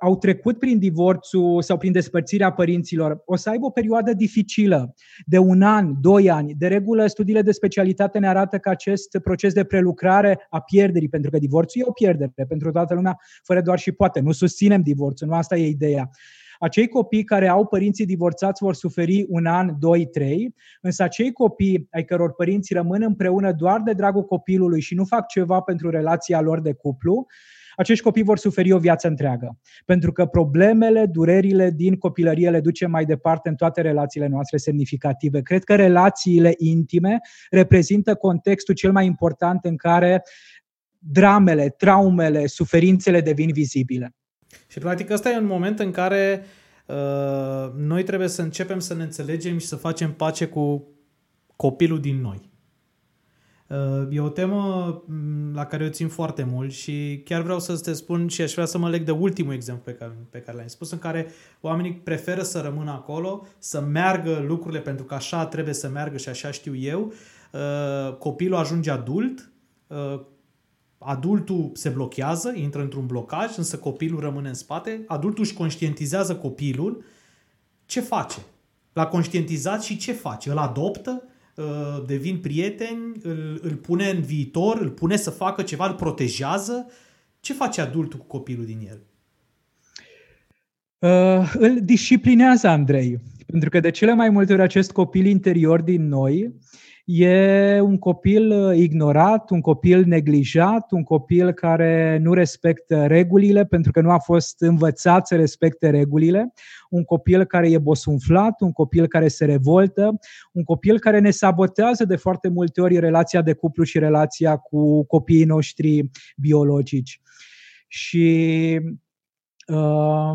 au trecut prin divorțul sau prin despărțirea părinților, o să aibă o perioadă dificilă de un an, doi ani. De regulă, studiile de specialitate ne arată că acest proces de prelucrare a pierderii, pentru că divorțul e o pierdere pentru toată lumea, fără doar și poate. Nu susținem divorțul, nu asta e ideea. Acei copii care au părinții divorțați vor suferi un an, doi, trei, însă acei copii ai căror părinți rămân împreună doar de dragul copilului și nu fac ceva pentru relația lor de cuplu, acești copii vor suferi o viață întreagă. Pentru că problemele, durerile din copilărie le ducem mai departe în toate relațiile noastre semnificative. Cred că relațiile intime reprezintă contextul cel mai important în care dramele, traumele, suferințele devin vizibile. Și practic ăsta e un moment în care uh, noi trebuie să începem să ne înțelegem și să facem pace cu copilul din noi. E o temă mm, la care o țin foarte mult și chiar vreau să te spun și aș vrea să mă leg de ultimul exemplu pe care, pe care l-am spus, în care oamenii preferă să rămână acolo, să meargă lucrurile pentru că așa trebuie să meargă și așa știu eu. Uh, copilul ajunge adult, uh, adultul se blochează, intră într-un blocaj, însă copilul rămâne în spate, adultul își conștientizează copilul, ce face? L-a conștientizat și ce face? Îl adoptă? Uh, devin prieteni, îl, îl pune în viitor, îl pune să facă ceva, îl protejează. Ce face adultul cu copilul din el? Uh, îl disciplinează Andrei. Pentru că de cele mai multe ori acest copil interior din noi e un copil uh, ignorat, un copil neglijat, un copil care nu respectă regulile pentru că nu a fost învățat să respecte regulile, un copil care e bosunflat, un copil care se revoltă, un copil care ne sabotează de foarte multe ori relația de cuplu și relația cu copiii noștri biologici. Și uh,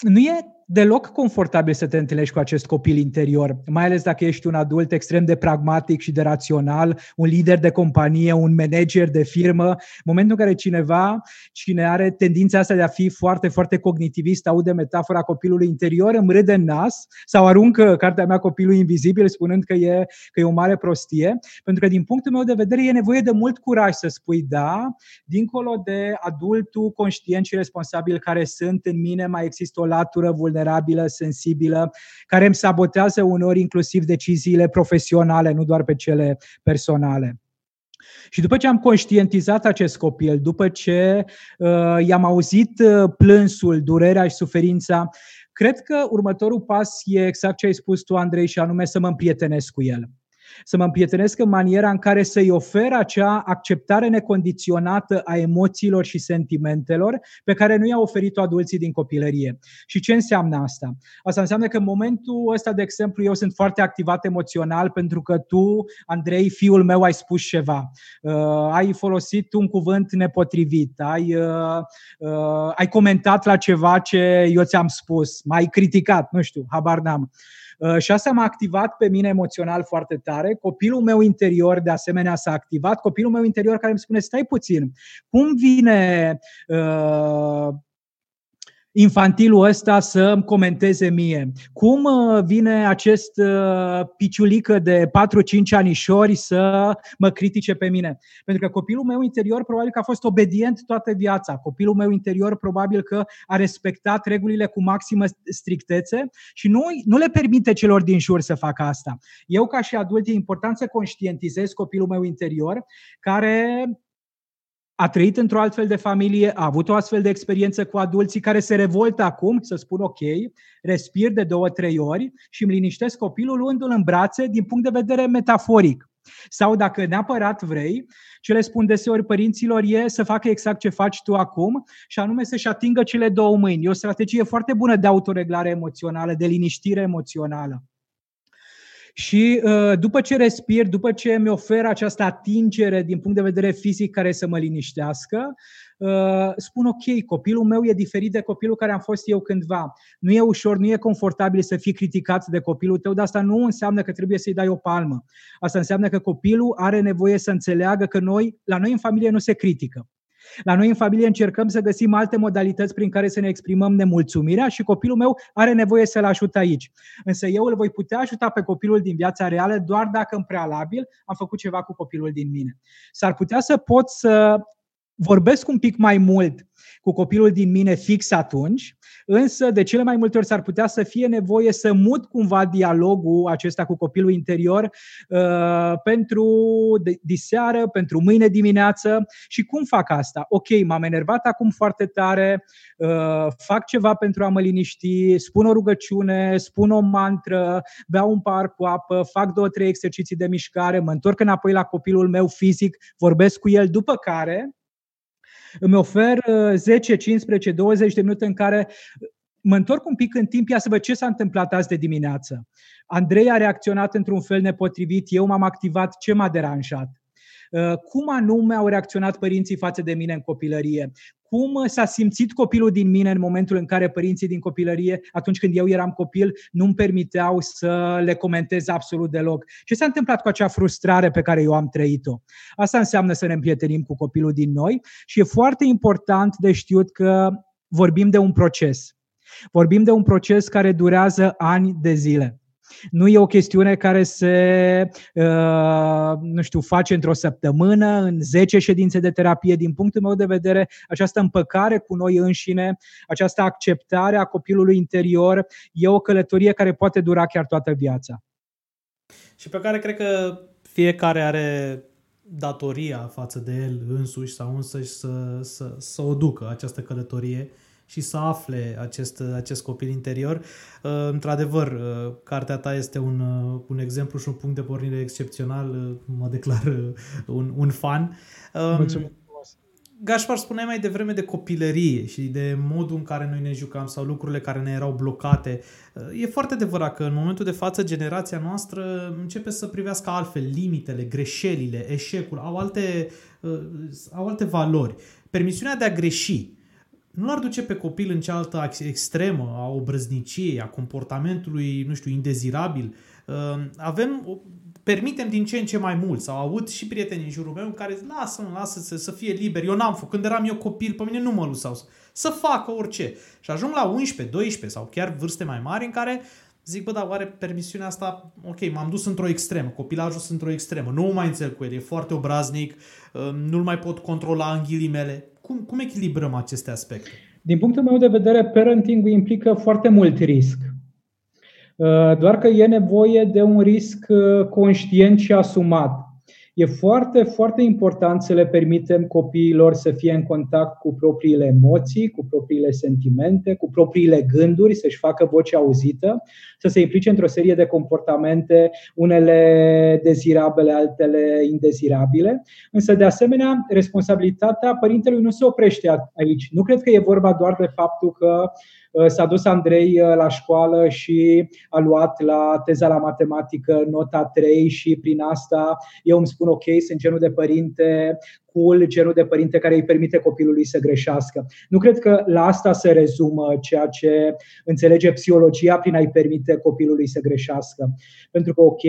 nu e deloc confortabil să te întâlnești cu acest copil interior, mai ales dacă ești un adult extrem de pragmatic și de rațional, un lider de companie, un manager de firmă. În momentul în care cineva, cine are tendința asta de a fi foarte, foarte cognitivist, aude metafora copilului interior, îmi râde în nas sau aruncă cartea mea copilul invizibil spunând că e, că e o mare prostie, pentru că din punctul meu de vedere e nevoie de mult curaj să spui da, dincolo de adultul conștient și responsabil care sunt în mine, mai există o latură vulnerabilă vulnerabilă, sensibilă, care îmi sabotează uneori inclusiv deciziile profesionale, nu doar pe cele personale. Și după ce am conștientizat acest copil, după ce uh, i-am auzit uh, plânsul, durerea și suferința, cred că următorul pas e exact ce ai spus tu, Andrei, și anume să mă împrietenesc cu el să mă împrietenesc în maniera în care să-i ofer acea acceptare necondiționată a emoțiilor și sentimentelor pe care nu i-au oferit-o adulții din copilărie. Și ce înseamnă asta? Asta înseamnă că în momentul ăsta, de exemplu, eu sunt foarte activat emoțional pentru că tu, Andrei, fiul meu, ai spus ceva. Uh, ai folosit un cuvânt nepotrivit, ai, uh, uh, ai comentat la ceva ce eu ți-am spus, m-ai criticat, nu știu, habar n-am. Uh, și asta m-a activat pe mine emoțional foarte tare. Copilul meu interior, de asemenea, s-a activat. Copilul meu interior care îmi spune, stai puțin, cum vine uh, infantilul ăsta să îmi comenteze mie. Cum uh, vine acest uh, piciulică de 4-5 anișori să mă critique pe mine? Pentru că copilul meu interior probabil că a fost obedient toată viața. Copilul meu interior probabil că a respectat regulile cu maximă strictețe și nu, nu le permite celor din jur să facă asta. Eu ca și adult e important să conștientizez copilul meu interior care a trăit într-o altfel de familie, a avut o astfel de experiență cu adulții care se revoltă acum, să spun ok, respir de două, trei ori și îmi liniștesc copilul luându-l în brațe din punct de vedere metaforic. Sau dacă neapărat vrei, ce le spun deseori părinților e să facă exact ce faci tu acum și anume să-și atingă cele două mâini. E o strategie foarte bună de autoreglare emoțională, de liniștire emoțională. Și uh, după ce respir, după ce mi oferă această atingere din punct de vedere fizic care să mă liniștească, uh, spun ok, copilul meu e diferit de copilul care am fost eu cândva. Nu e ușor, nu e confortabil să fii criticat de copilul tău, dar asta nu înseamnă că trebuie să-i dai o palmă. Asta înseamnă că copilul are nevoie să înțeleagă că noi, la noi în familie nu se critică. La noi în familie încercăm să găsim alte modalități prin care să ne exprimăm nemulțumirea și copilul meu are nevoie să-l ajut aici. Însă eu îl voi putea ajuta pe copilul din viața reală doar dacă în prealabil am făcut ceva cu copilul din mine. S-ar putea să pot să vorbesc un pic mai mult cu copilul din mine fix atunci, însă de cele mai multe ori s-ar putea să fie nevoie să mut cumva dialogul acesta cu copilul interior uh, pentru diseară, pentru mâine dimineață și cum fac asta? Ok, m-am enervat acum foarte tare, uh, fac ceva pentru a mă liniști, spun o rugăciune, spun o mantră, beau un par cu apă, fac două, trei exerciții de mișcare, mă întorc înapoi la copilul meu fizic, vorbesc cu el, după care îmi ofer 10, 15, 20 de minute în care mă întorc un pic în timp, ia să văd ce s-a întâmplat azi de dimineață. Andrei a reacționat într-un fel nepotrivit, eu m-am activat, ce m-a deranjat? Uh, cum anume au reacționat părinții față de mine în copilărie? Cum s-a simțit copilul din mine în momentul în care părinții din copilărie, atunci când eu eram copil, nu-mi permiteau să le comentez absolut deloc? Ce s-a întâmplat cu acea frustrare pe care eu am trăit-o? Asta înseamnă să ne împrietenim cu copilul din noi și e foarte important de știut că vorbim de un proces. Vorbim de un proces care durează ani de zile. Nu e o chestiune care se, uh, nu știu, face într-o săptămână, în 10 ședințe de terapie. Din punctul meu de vedere, această împăcare cu noi înșine, această acceptare a copilului interior, e o călătorie care poate dura chiar toată viața. și pe care cred că fiecare are datoria față de el însuși sau însăși să, să, să o ducă această călătorie și să afle acest, acest copil interior. Uh, într-adevăr, uh, cartea ta este un, uh, un exemplu și un punct de pornire excepțional. Mă declar un, un fan. Um, Mulțumesc. Gașpar, spuneai mai devreme de copilărie și de modul în care noi ne jucam sau lucrurile care ne erau blocate. E foarte adevărat că în momentul de față generația noastră începe să privească altfel limitele, greșelile, eșecul, au alte, au alte valori. Permisiunea de a greși, nu l-ar duce pe copil în cealaltă extremă a obrăzniciei, a comportamentului, nu știu, indezirabil. Ehm, avem, permitem din ce în ce mai mult, sau aud și prieteni în jurul meu care lasă lasă să, să fie liber. Eu n-am făcut, când eram eu copil, pe mine nu mă lăsau să facă orice. Și ajung la 11, 12 sau chiar vârste mai mari în care zic, bă, dar oare permisiunea asta, ok, m-am dus într-o extremă, copilul a ajuns într-o extremă, nu mai înțeleg cu el, e foarte obraznic, ehm, nu-l mai pot controla în ghilimele. Cum, cum echilibrăm aceste aspecte? Din punctul meu de vedere, parenting implică foarte mult risc. Uh, doar că e nevoie de un risc uh, conștient și asumat. E foarte, foarte important să le permitem copiilor să fie în contact cu propriile emoții, cu propriile sentimente, cu propriile gânduri, să-și facă vocea auzită, să se implice într-o serie de comportamente, unele dezirabile, altele indezirabile. Însă, de asemenea, responsabilitatea părintelui nu se oprește aici. Nu cred că e vorba doar de faptul că Uh, s-a dus Andrei uh, la școală și a luat la teza la matematică nota 3 și prin asta eu îmi spun ok, sunt genul de părinte cool, genul de părinte care îi permite copilului să greșească. Nu cred că la asta se rezumă ceea ce înțelege psihologia prin a-i permite copilului să greșească. Pentru că, ok,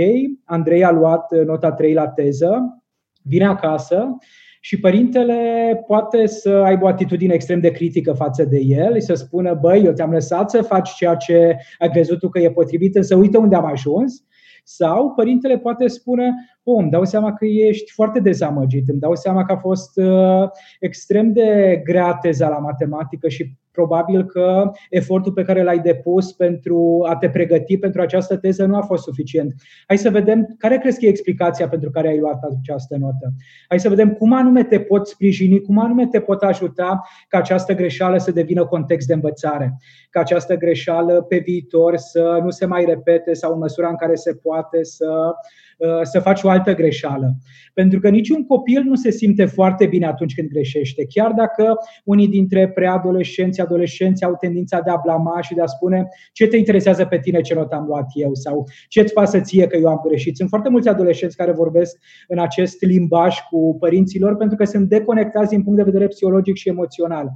Andrei a luat nota 3 la teză, vine acasă și părintele poate să aibă o atitudine extrem de critică față de el, să spună, băi, eu te-am lăsat să faci ceea ce ai crezut tu că e potrivit, să uite unde am ajuns. Sau părintele poate spune, oh, îmi dau seama că ești foarte dezamăgit, îmi dau seama că a fost uh, extrem de grea teza la matematică și probabil că efortul pe care l-ai depus pentru a te pregăti pentru această teză nu a fost suficient. Hai să vedem care crezi că e explicația pentru care ai luat această notă. Hai să vedem cum anume te pot sprijini, cum anume te pot ajuta ca această greșeală să devină context de învățare, ca această greșeală pe viitor să nu se mai repete sau în măsura în care se poate să Uh, să faci o altă greșeală. Pentru că niciun copil nu se simte foarte bine atunci când greșește. Chiar dacă unii dintre preadolescenți, adolescenți au tendința de a blama și de a spune ce te interesează pe tine ce not am luat eu sau ce îți pasă ție că eu am greșit. Sunt foarte mulți adolescenți care vorbesc în acest limbaj cu părinților pentru că sunt deconectați din punct de vedere psihologic și emoțional.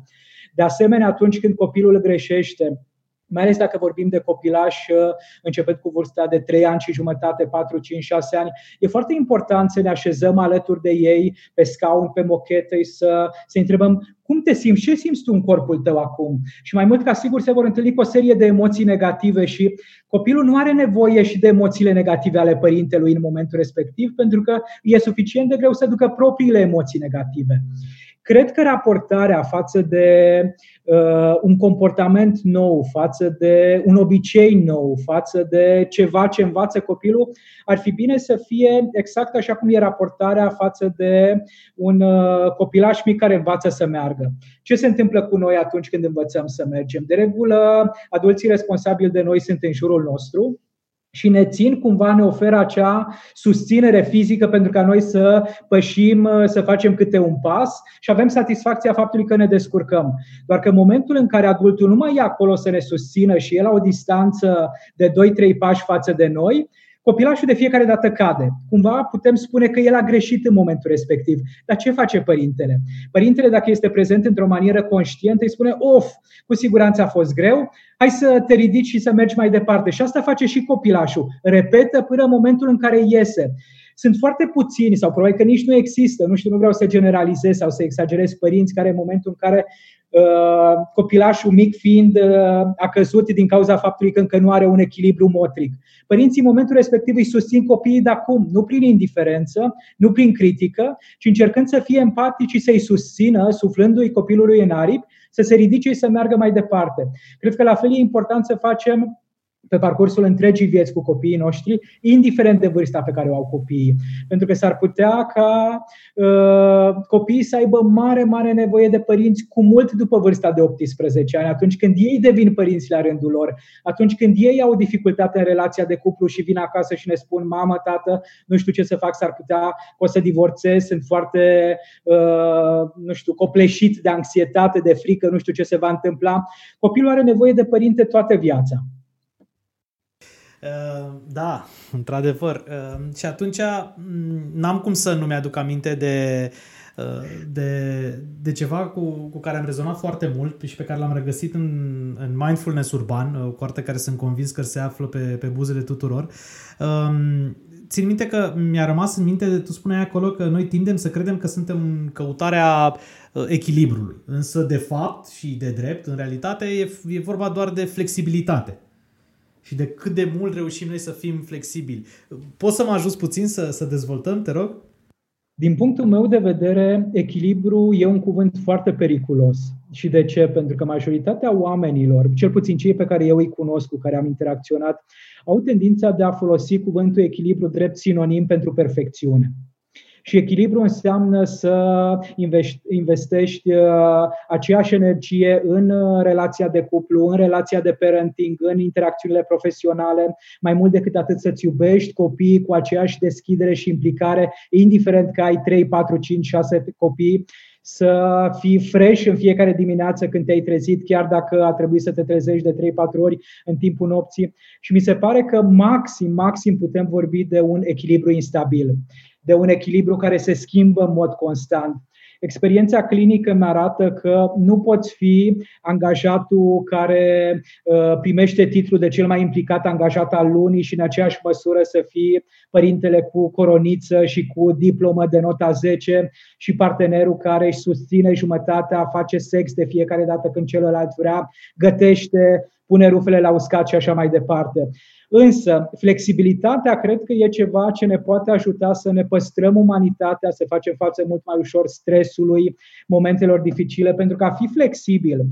De asemenea, atunci când copilul greșește, mai ales dacă vorbim de copilași uh, începând cu vârsta de 3 ani și jumătate, 4, 5, 6 ani, e foarte important să ne așezăm alături de ei pe scaun, pe mochete, să, să întrebăm cum te simți, ce simți tu în corpul tău acum? Și mai mult ca sigur se vor întâlni cu o serie de emoții negative și copilul nu are nevoie și de emoțiile negative ale părintelui în momentul respectiv, pentru că e suficient de greu să ducă propriile emoții negative. Cred că raportarea față de uh, un comportament nou, față de un obicei nou, față de ceva ce învață copilul, ar fi bine să fie exact așa cum e raportarea față de un uh, copilaș mic care învață să meargă. Ce se întâmplă cu noi atunci când învățăm să mergem? De regulă, adulții responsabili de noi sunt în jurul nostru, și ne țin cumva, ne oferă acea susținere fizică pentru ca noi să pășim, să facem câte un pas și avem satisfacția faptului că ne descurcăm. Doar că în momentul în care adultul nu mai e acolo să ne susțină și e la o distanță de 2-3 pași față de noi, Copilașul de fiecare dată cade. Cumva putem spune că el a greșit în momentul respectiv. Dar ce face părintele? Părintele, dacă este prezent într-o manieră conștientă, îi spune, of, cu siguranță a fost greu, hai să te ridici și să mergi mai departe. Și asta face și copilașul. Repetă până în momentul în care iese. Sunt foarte puțini sau probabil că nici nu există, nu știu, nu vreau să generalizez sau să exagerez părinți care în momentul în care uh, copilașul mic fiind uh, a căzut din cauza faptului că încă nu are un echilibru motric. Părinții în momentul respectiv îi susțin copiii de acum, nu prin indiferență, nu prin critică, ci încercând să fie empatici și să-i susțină, suflându-i copilului în aripi, să se ridice și să meargă mai departe. Cred că la fel e important să facem pe parcursul întregii vieți cu copiii noștri, indiferent de vârsta pe care o au copiii. Pentru că s-ar putea ca uh, copiii să aibă mare, mare nevoie de părinți cu mult după vârsta de 18 ani, atunci când ei devin părinți la rândul lor, atunci când ei au dificultate în relația de cuplu și vin acasă și ne spun, mamă, tată, nu știu ce să fac, s-ar putea o să divorțez, sunt foarte, uh, nu știu, copleșit de anxietate, de frică, nu știu ce se va întâmpla. Copilul are nevoie de părinte toată viața. Uh, da, într-adevăr. Uh, și atunci mm, n-am cum să nu mi-aduc aminte de, uh, de, de ceva cu, cu care am rezonat foarte mult și pe care l-am regăsit în, în Mindfulness Urban, o carte care sunt convins că se află pe, pe buzele tuturor. Um, țin minte că mi-a rămas în minte, tu spuneai acolo că noi tindem să credem că suntem în căutarea echilibrului. Însă, de fapt și de drept, în realitate, e, e vorba doar de flexibilitate și de cât de mult reușim noi să fim flexibili. Poți să mă ajuți puțin să, să dezvoltăm, te rog? Din punctul meu de vedere, echilibru e un cuvânt foarte periculos. Și de ce? Pentru că majoritatea oamenilor, cel puțin cei pe care eu îi cunosc, cu care am interacționat, au tendința de a folosi cuvântul echilibru drept sinonim pentru perfecțiune. Și echilibru înseamnă să investești uh, aceeași energie în uh, relația de cuplu, în relația de parenting, în interacțiunile profesionale, mai mult decât atât să-ți iubești copiii cu aceeași deschidere și implicare, indiferent că ai 3, 4, 5, 6 copii, să fii fresh în fiecare dimineață când te-ai trezit, chiar dacă a trebuit să te trezești de 3-4 ori în timpul nopții. Și mi se pare că maxim, maxim putem vorbi de un echilibru instabil de un echilibru care se schimbă în mod constant. Experiența clinică mi arată că nu poți fi angajatul care uh, primește titlul de cel mai implicat angajat al lunii și în aceeași măsură să fii părintele cu coroniță și cu diplomă de nota 10 și partenerul care își susține jumătatea, face sex de fiecare dată când celălalt vrea, gătește, pune rufele la uscat și așa mai departe. Însă, flexibilitatea cred că e ceva ce ne poate ajuta să ne păstrăm umanitatea, să facem față mult mai ușor stresului, momentelor dificile, pentru că a fi flexibil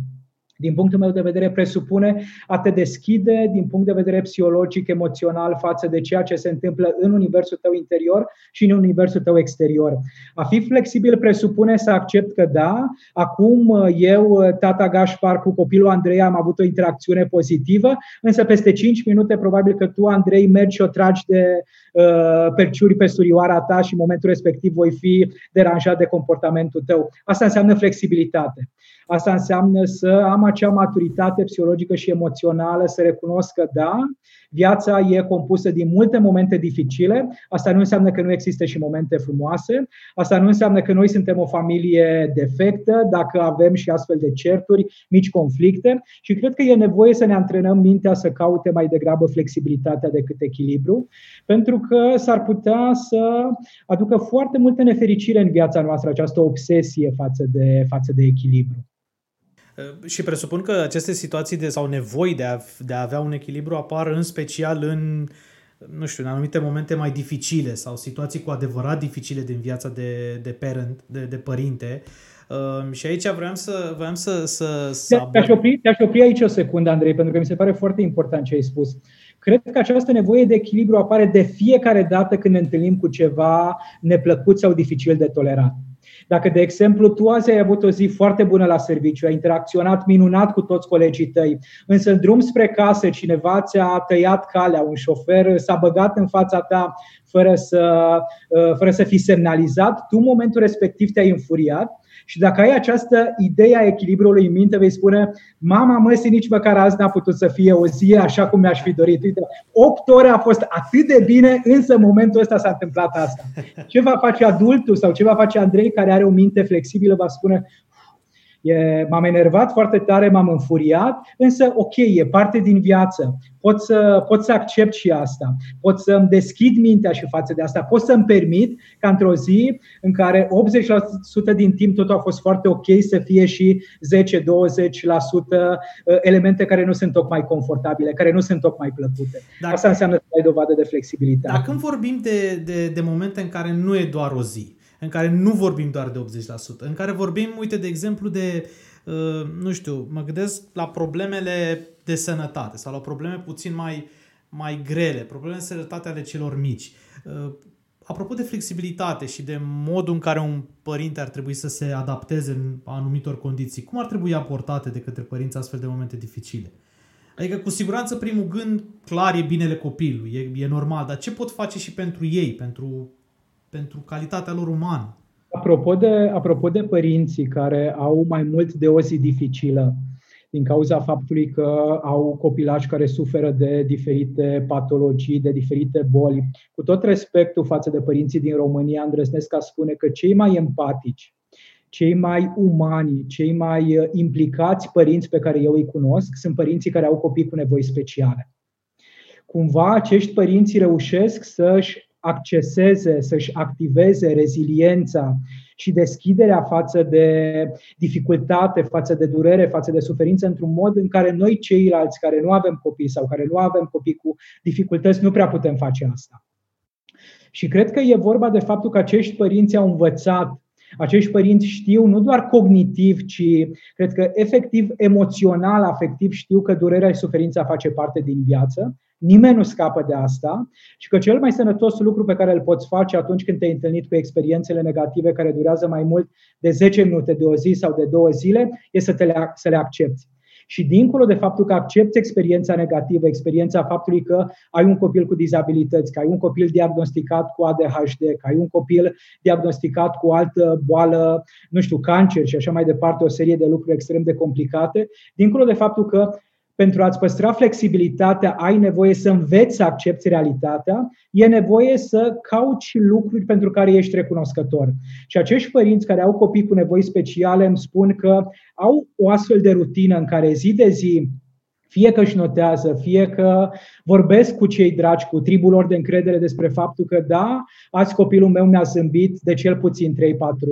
din punctul meu de vedere, presupune a te deschide din punct de vedere psihologic, emoțional față de ceea ce se întâmplă în universul tău interior și în universul tău exterior. A fi flexibil presupune să accept că da, acum eu, tata Gașpar, cu copilul Andrei am avut o interacțiune pozitivă, însă peste 5 minute probabil că tu, Andrei, mergi și o tragi de uh, perciuri pe surioara ta și în momentul respectiv voi fi deranjat de comportamentul tău. Asta înseamnă flexibilitate. Asta înseamnă să am acea maturitate psihologică și emoțională, să recunosc că da, viața e compusă din multe momente dificile. Asta nu înseamnă că nu există și momente frumoase. Asta nu înseamnă că noi suntem o familie defectă, dacă avem și astfel de certuri, mici conflicte. Și cred că e nevoie să ne antrenăm mintea să caute mai degrabă flexibilitatea decât echilibru, pentru că s-ar putea să aducă foarte multă nefericire în viața noastră această obsesie față de, față de echilibru. Uh, și presupun că aceste situații de, sau nevoi de a, de a avea un echilibru apar în special în, nu știu, în anumite momente mai dificile sau situații cu adevărat dificile din viața de, de parent, de, de părinte. Uh, și aici vreau să, vreau să, să, să te-aș, opri, te-aș opri aici o secundă, Andrei, pentru că mi se pare foarte important ce ai spus. Cred că această nevoie de echilibru apare de fiecare dată când ne întâlnim cu ceva neplăcut sau dificil de tolerat. Dacă, de exemplu, tu azi ai avut o zi foarte bună la serviciu, ai interacționat minunat cu toți colegii tăi, însă în drum spre casă cineva ți-a tăiat calea, un șofer s-a băgat în fața ta fără să, uh, fără să fi semnalizat, tu în momentul respectiv te-ai înfuriat și dacă ai această idee a echilibrului în minte, vei spune, mama măsii nici măcar azi n-a putut să fie o zi așa cum mi-aș fi dorit. Uite, 8 ore a fost atât de bine, însă în momentul ăsta s-a întâmplat asta. Ce va face adultul sau ce va face Andrei care are o minte flexibilă, va spune, E, m-am enervat foarte tare, m-am înfuriat, însă ok, e parte din viață. Pot să, pot să accept și asta. Pot să-mi deschid mintea și față de asta. Pot să-mi permit ca într-o zi în care 80% din timp totul a fost foarte ok să fie și 10-20% uh, elemente care nu sunt tocmai confortabile, care nu sunt tocmai plăcute. Dacă, asta înseamnă să ai dovadă de flexibilitate. Dacă vorbim de, de, de momente în care nu e doar o zi, în care nu vorbim doar de 80%, în care vorbim, uite, de exemplu, de uh, nu știu, mă gândesc la problemele de sănătate sau la probleme puțin mai, mai grele, probleme de sănătate ale celor mici. Uh, apropo de flexibilitate și de modul în care un părinte ar trebui să se adapteze în anumitor condiții, cum ar trebui aportate de către părinți astfel de momente dificile? Adică, cu siguranță, primul gând, clar, e binele copilului, e, e normal, dar ce pot face și pentru ei, pentru, pentru calitatea lor umană? Apropo de, apropo de părinții care au mai mult de o zi dificilă, din cauza faptului că au copilași care suferă de diferite patologii, de diferite boli. Cu tot respectul față de părinții din România, îndrăznesc a spune că cei mai empatici, cei mai umani, cei mai uh, implicați părinți pe care eu îi cunosc sunt părinții care au copii cu nevoi speciale. Cumva acești părinți reușesc să-și acceseze, să-și activeze reziliența și deschiderea față de dificultate, față de durere, față de suferință, într-un mod în care noi ceilalți care nu avem copii sau care nu avem copii cu dificultăți nu prea putem face asta. Și cred că e vorba de faptul că acești părinți au învățat acești părinți știu nu doar cognitiv, ci cred că efectiv emoțional, afectiv știu că durerea și suferința face parte din viață Nimeni nu scapă de asta și că cel mai sănătos lucru pe care îl poți face atunci când te-ai întâlnit cu experiențele negative care durează mai mult de 10 minute, de o zi sau de două zile, e să, te le, să le accepti. Și dincolo de faptul că accepti experiența negativă, experiența faptului că ai un copil cu dizabilități, că ai un copil diagnosticat cu ADHD, că ai un copil diagnosticat cu o altă boală, nu știu, cancer și așa mai departe, o serie de lucruri extrem de complicate, dincolo de faptul că pentru a-ți păstra flexibilitatea, ai nevoie să înveți să accepti realitatea, e nevoie să cauți lucruri pentru care ești recunoscător. Și acești părinți care au copii cu nevoi speciale îmi spun că au o astfel de rutină în care zi de zi fie că își notează, fie că vorbesc cu cei dragi, cu tribul lor de încredere despre faptul că da, azi copilul meu mi-a zâmbit de cel puțin 3-4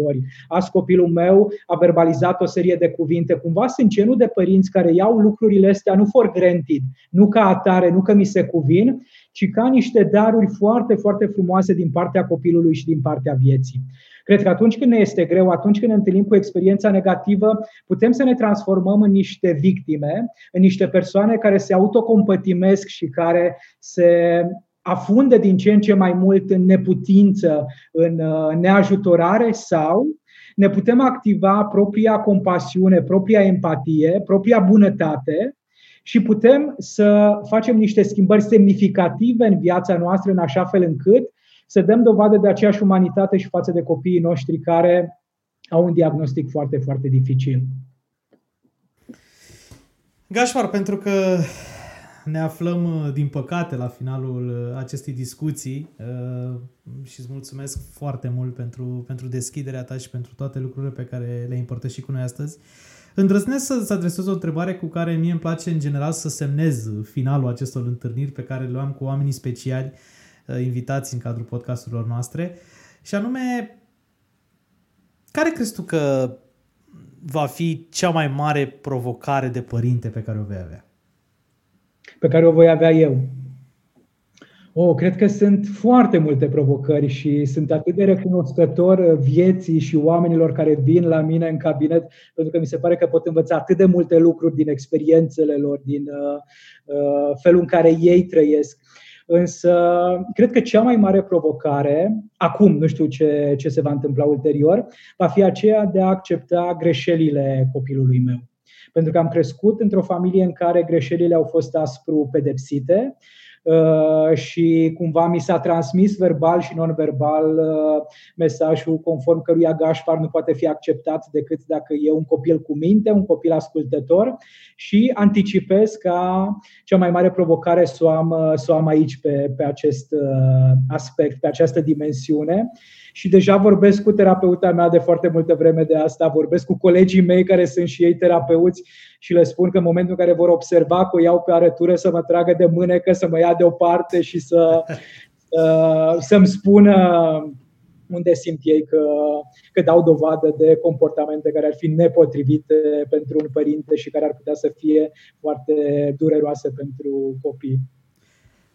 ori. Azi copilul meu a verbalizat o serie de cuvinte. Cumva sunt genul de părinți care iau lucrurile astea nu for granted, nu ca atare, nu că mi se cuvin, ci ca niște daruri foarte, foarte frumoase din partea copilului și din partea vieții. Cred că atunci când ne este greu, atunci când ne întâlnim cu experiența negativă, putem să ne transformăm în niște victime, în niște persoane care se autocompătimesc și care se afundă din ce în ce mai mult în neputință, în uh, neajutorare sau ne putem activa propria compasiune, propria empatie, propria bunătate și putem să facem niște schimbări semnificative în viața noastră în așa fel încât să dăm dovadă de aceeași umanitate și față de copiii noștri care au un diagnostic foarte, foarte dificil. Gașpar, pentru că ne aflăm, din păcate, la finalul acestei discuții uh, și îți mulțumesc foarte mult pentru, pentru deschiderea ta și pentru toate lucrurile pe care le-ai împărtășit cu noi astăzi. Îndrăznesc să-ți adresez o întrebare cu care mie îmi place în general să semnez finalul acestor întâlniri pe care le am cu oamenii speciali Uh, invitați în cadrul podcasturilor noastre și anume care crezi tu că va fi cea mai mare provocare de părinte pe care o vei avea? Pe care o voi avea eu. Oh, cred că sunt foarte multe provocări și sunt atât de recunoscător vieții și oamenilor care vin la mine în cabinet, pentru că mi se pare că pot învăța atât de multe lucruri din experiențele lor, din uh, uh, felul în care ei trăiesc. Însă, cred că cea mai mare provocare, acum nu știu ce, ce se va întâmpla ulterior, va fi aceea de a accepta greșelile copilului meu. Pentru că am crescut într-o familie în care greșelile au fost aspru pedepsite, Uh, și cumva mi s-a transmis verbal și non-verbal uh, mesajul conform căruia Gașpar nu poate fi acceptat decât dacă e un copil cu minte, un copil ascultător și anticipez ca cea mai mare provocare să o am, uh, să o am aici pe, pe acest aspect, pe această dimensiune și deja vorbesc cu terapeuta mea de foarte multă vreme de asta, vorbesc cu colegii mei care sunt și ei terapeuți și le spun că în momentul în care vor observa că o iau pe arătură să mă tragă de mânecă, să mă ia deoparte și să, uh, să-mi spună unde simt ei că, că dau dovadă de comportamente care ar fi nepotrivite pentru un părinte și care ar putea să fie foarte dureroase pentru copii.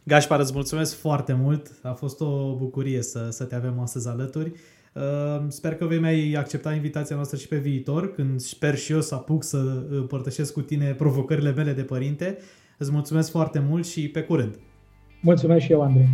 Gașpar, îți mulțumesc foarte mult. A fost o bucurie să, să te avem astăzi alături. Uh, sper că vei mai accepta invitația noastră și pe viitor, când sper și eu să apuc să împărtășesc cu tine provocările mele de părinte. Îți mulțumesc foarte mult și pe curând! Mulțumesc și eu, Andrei!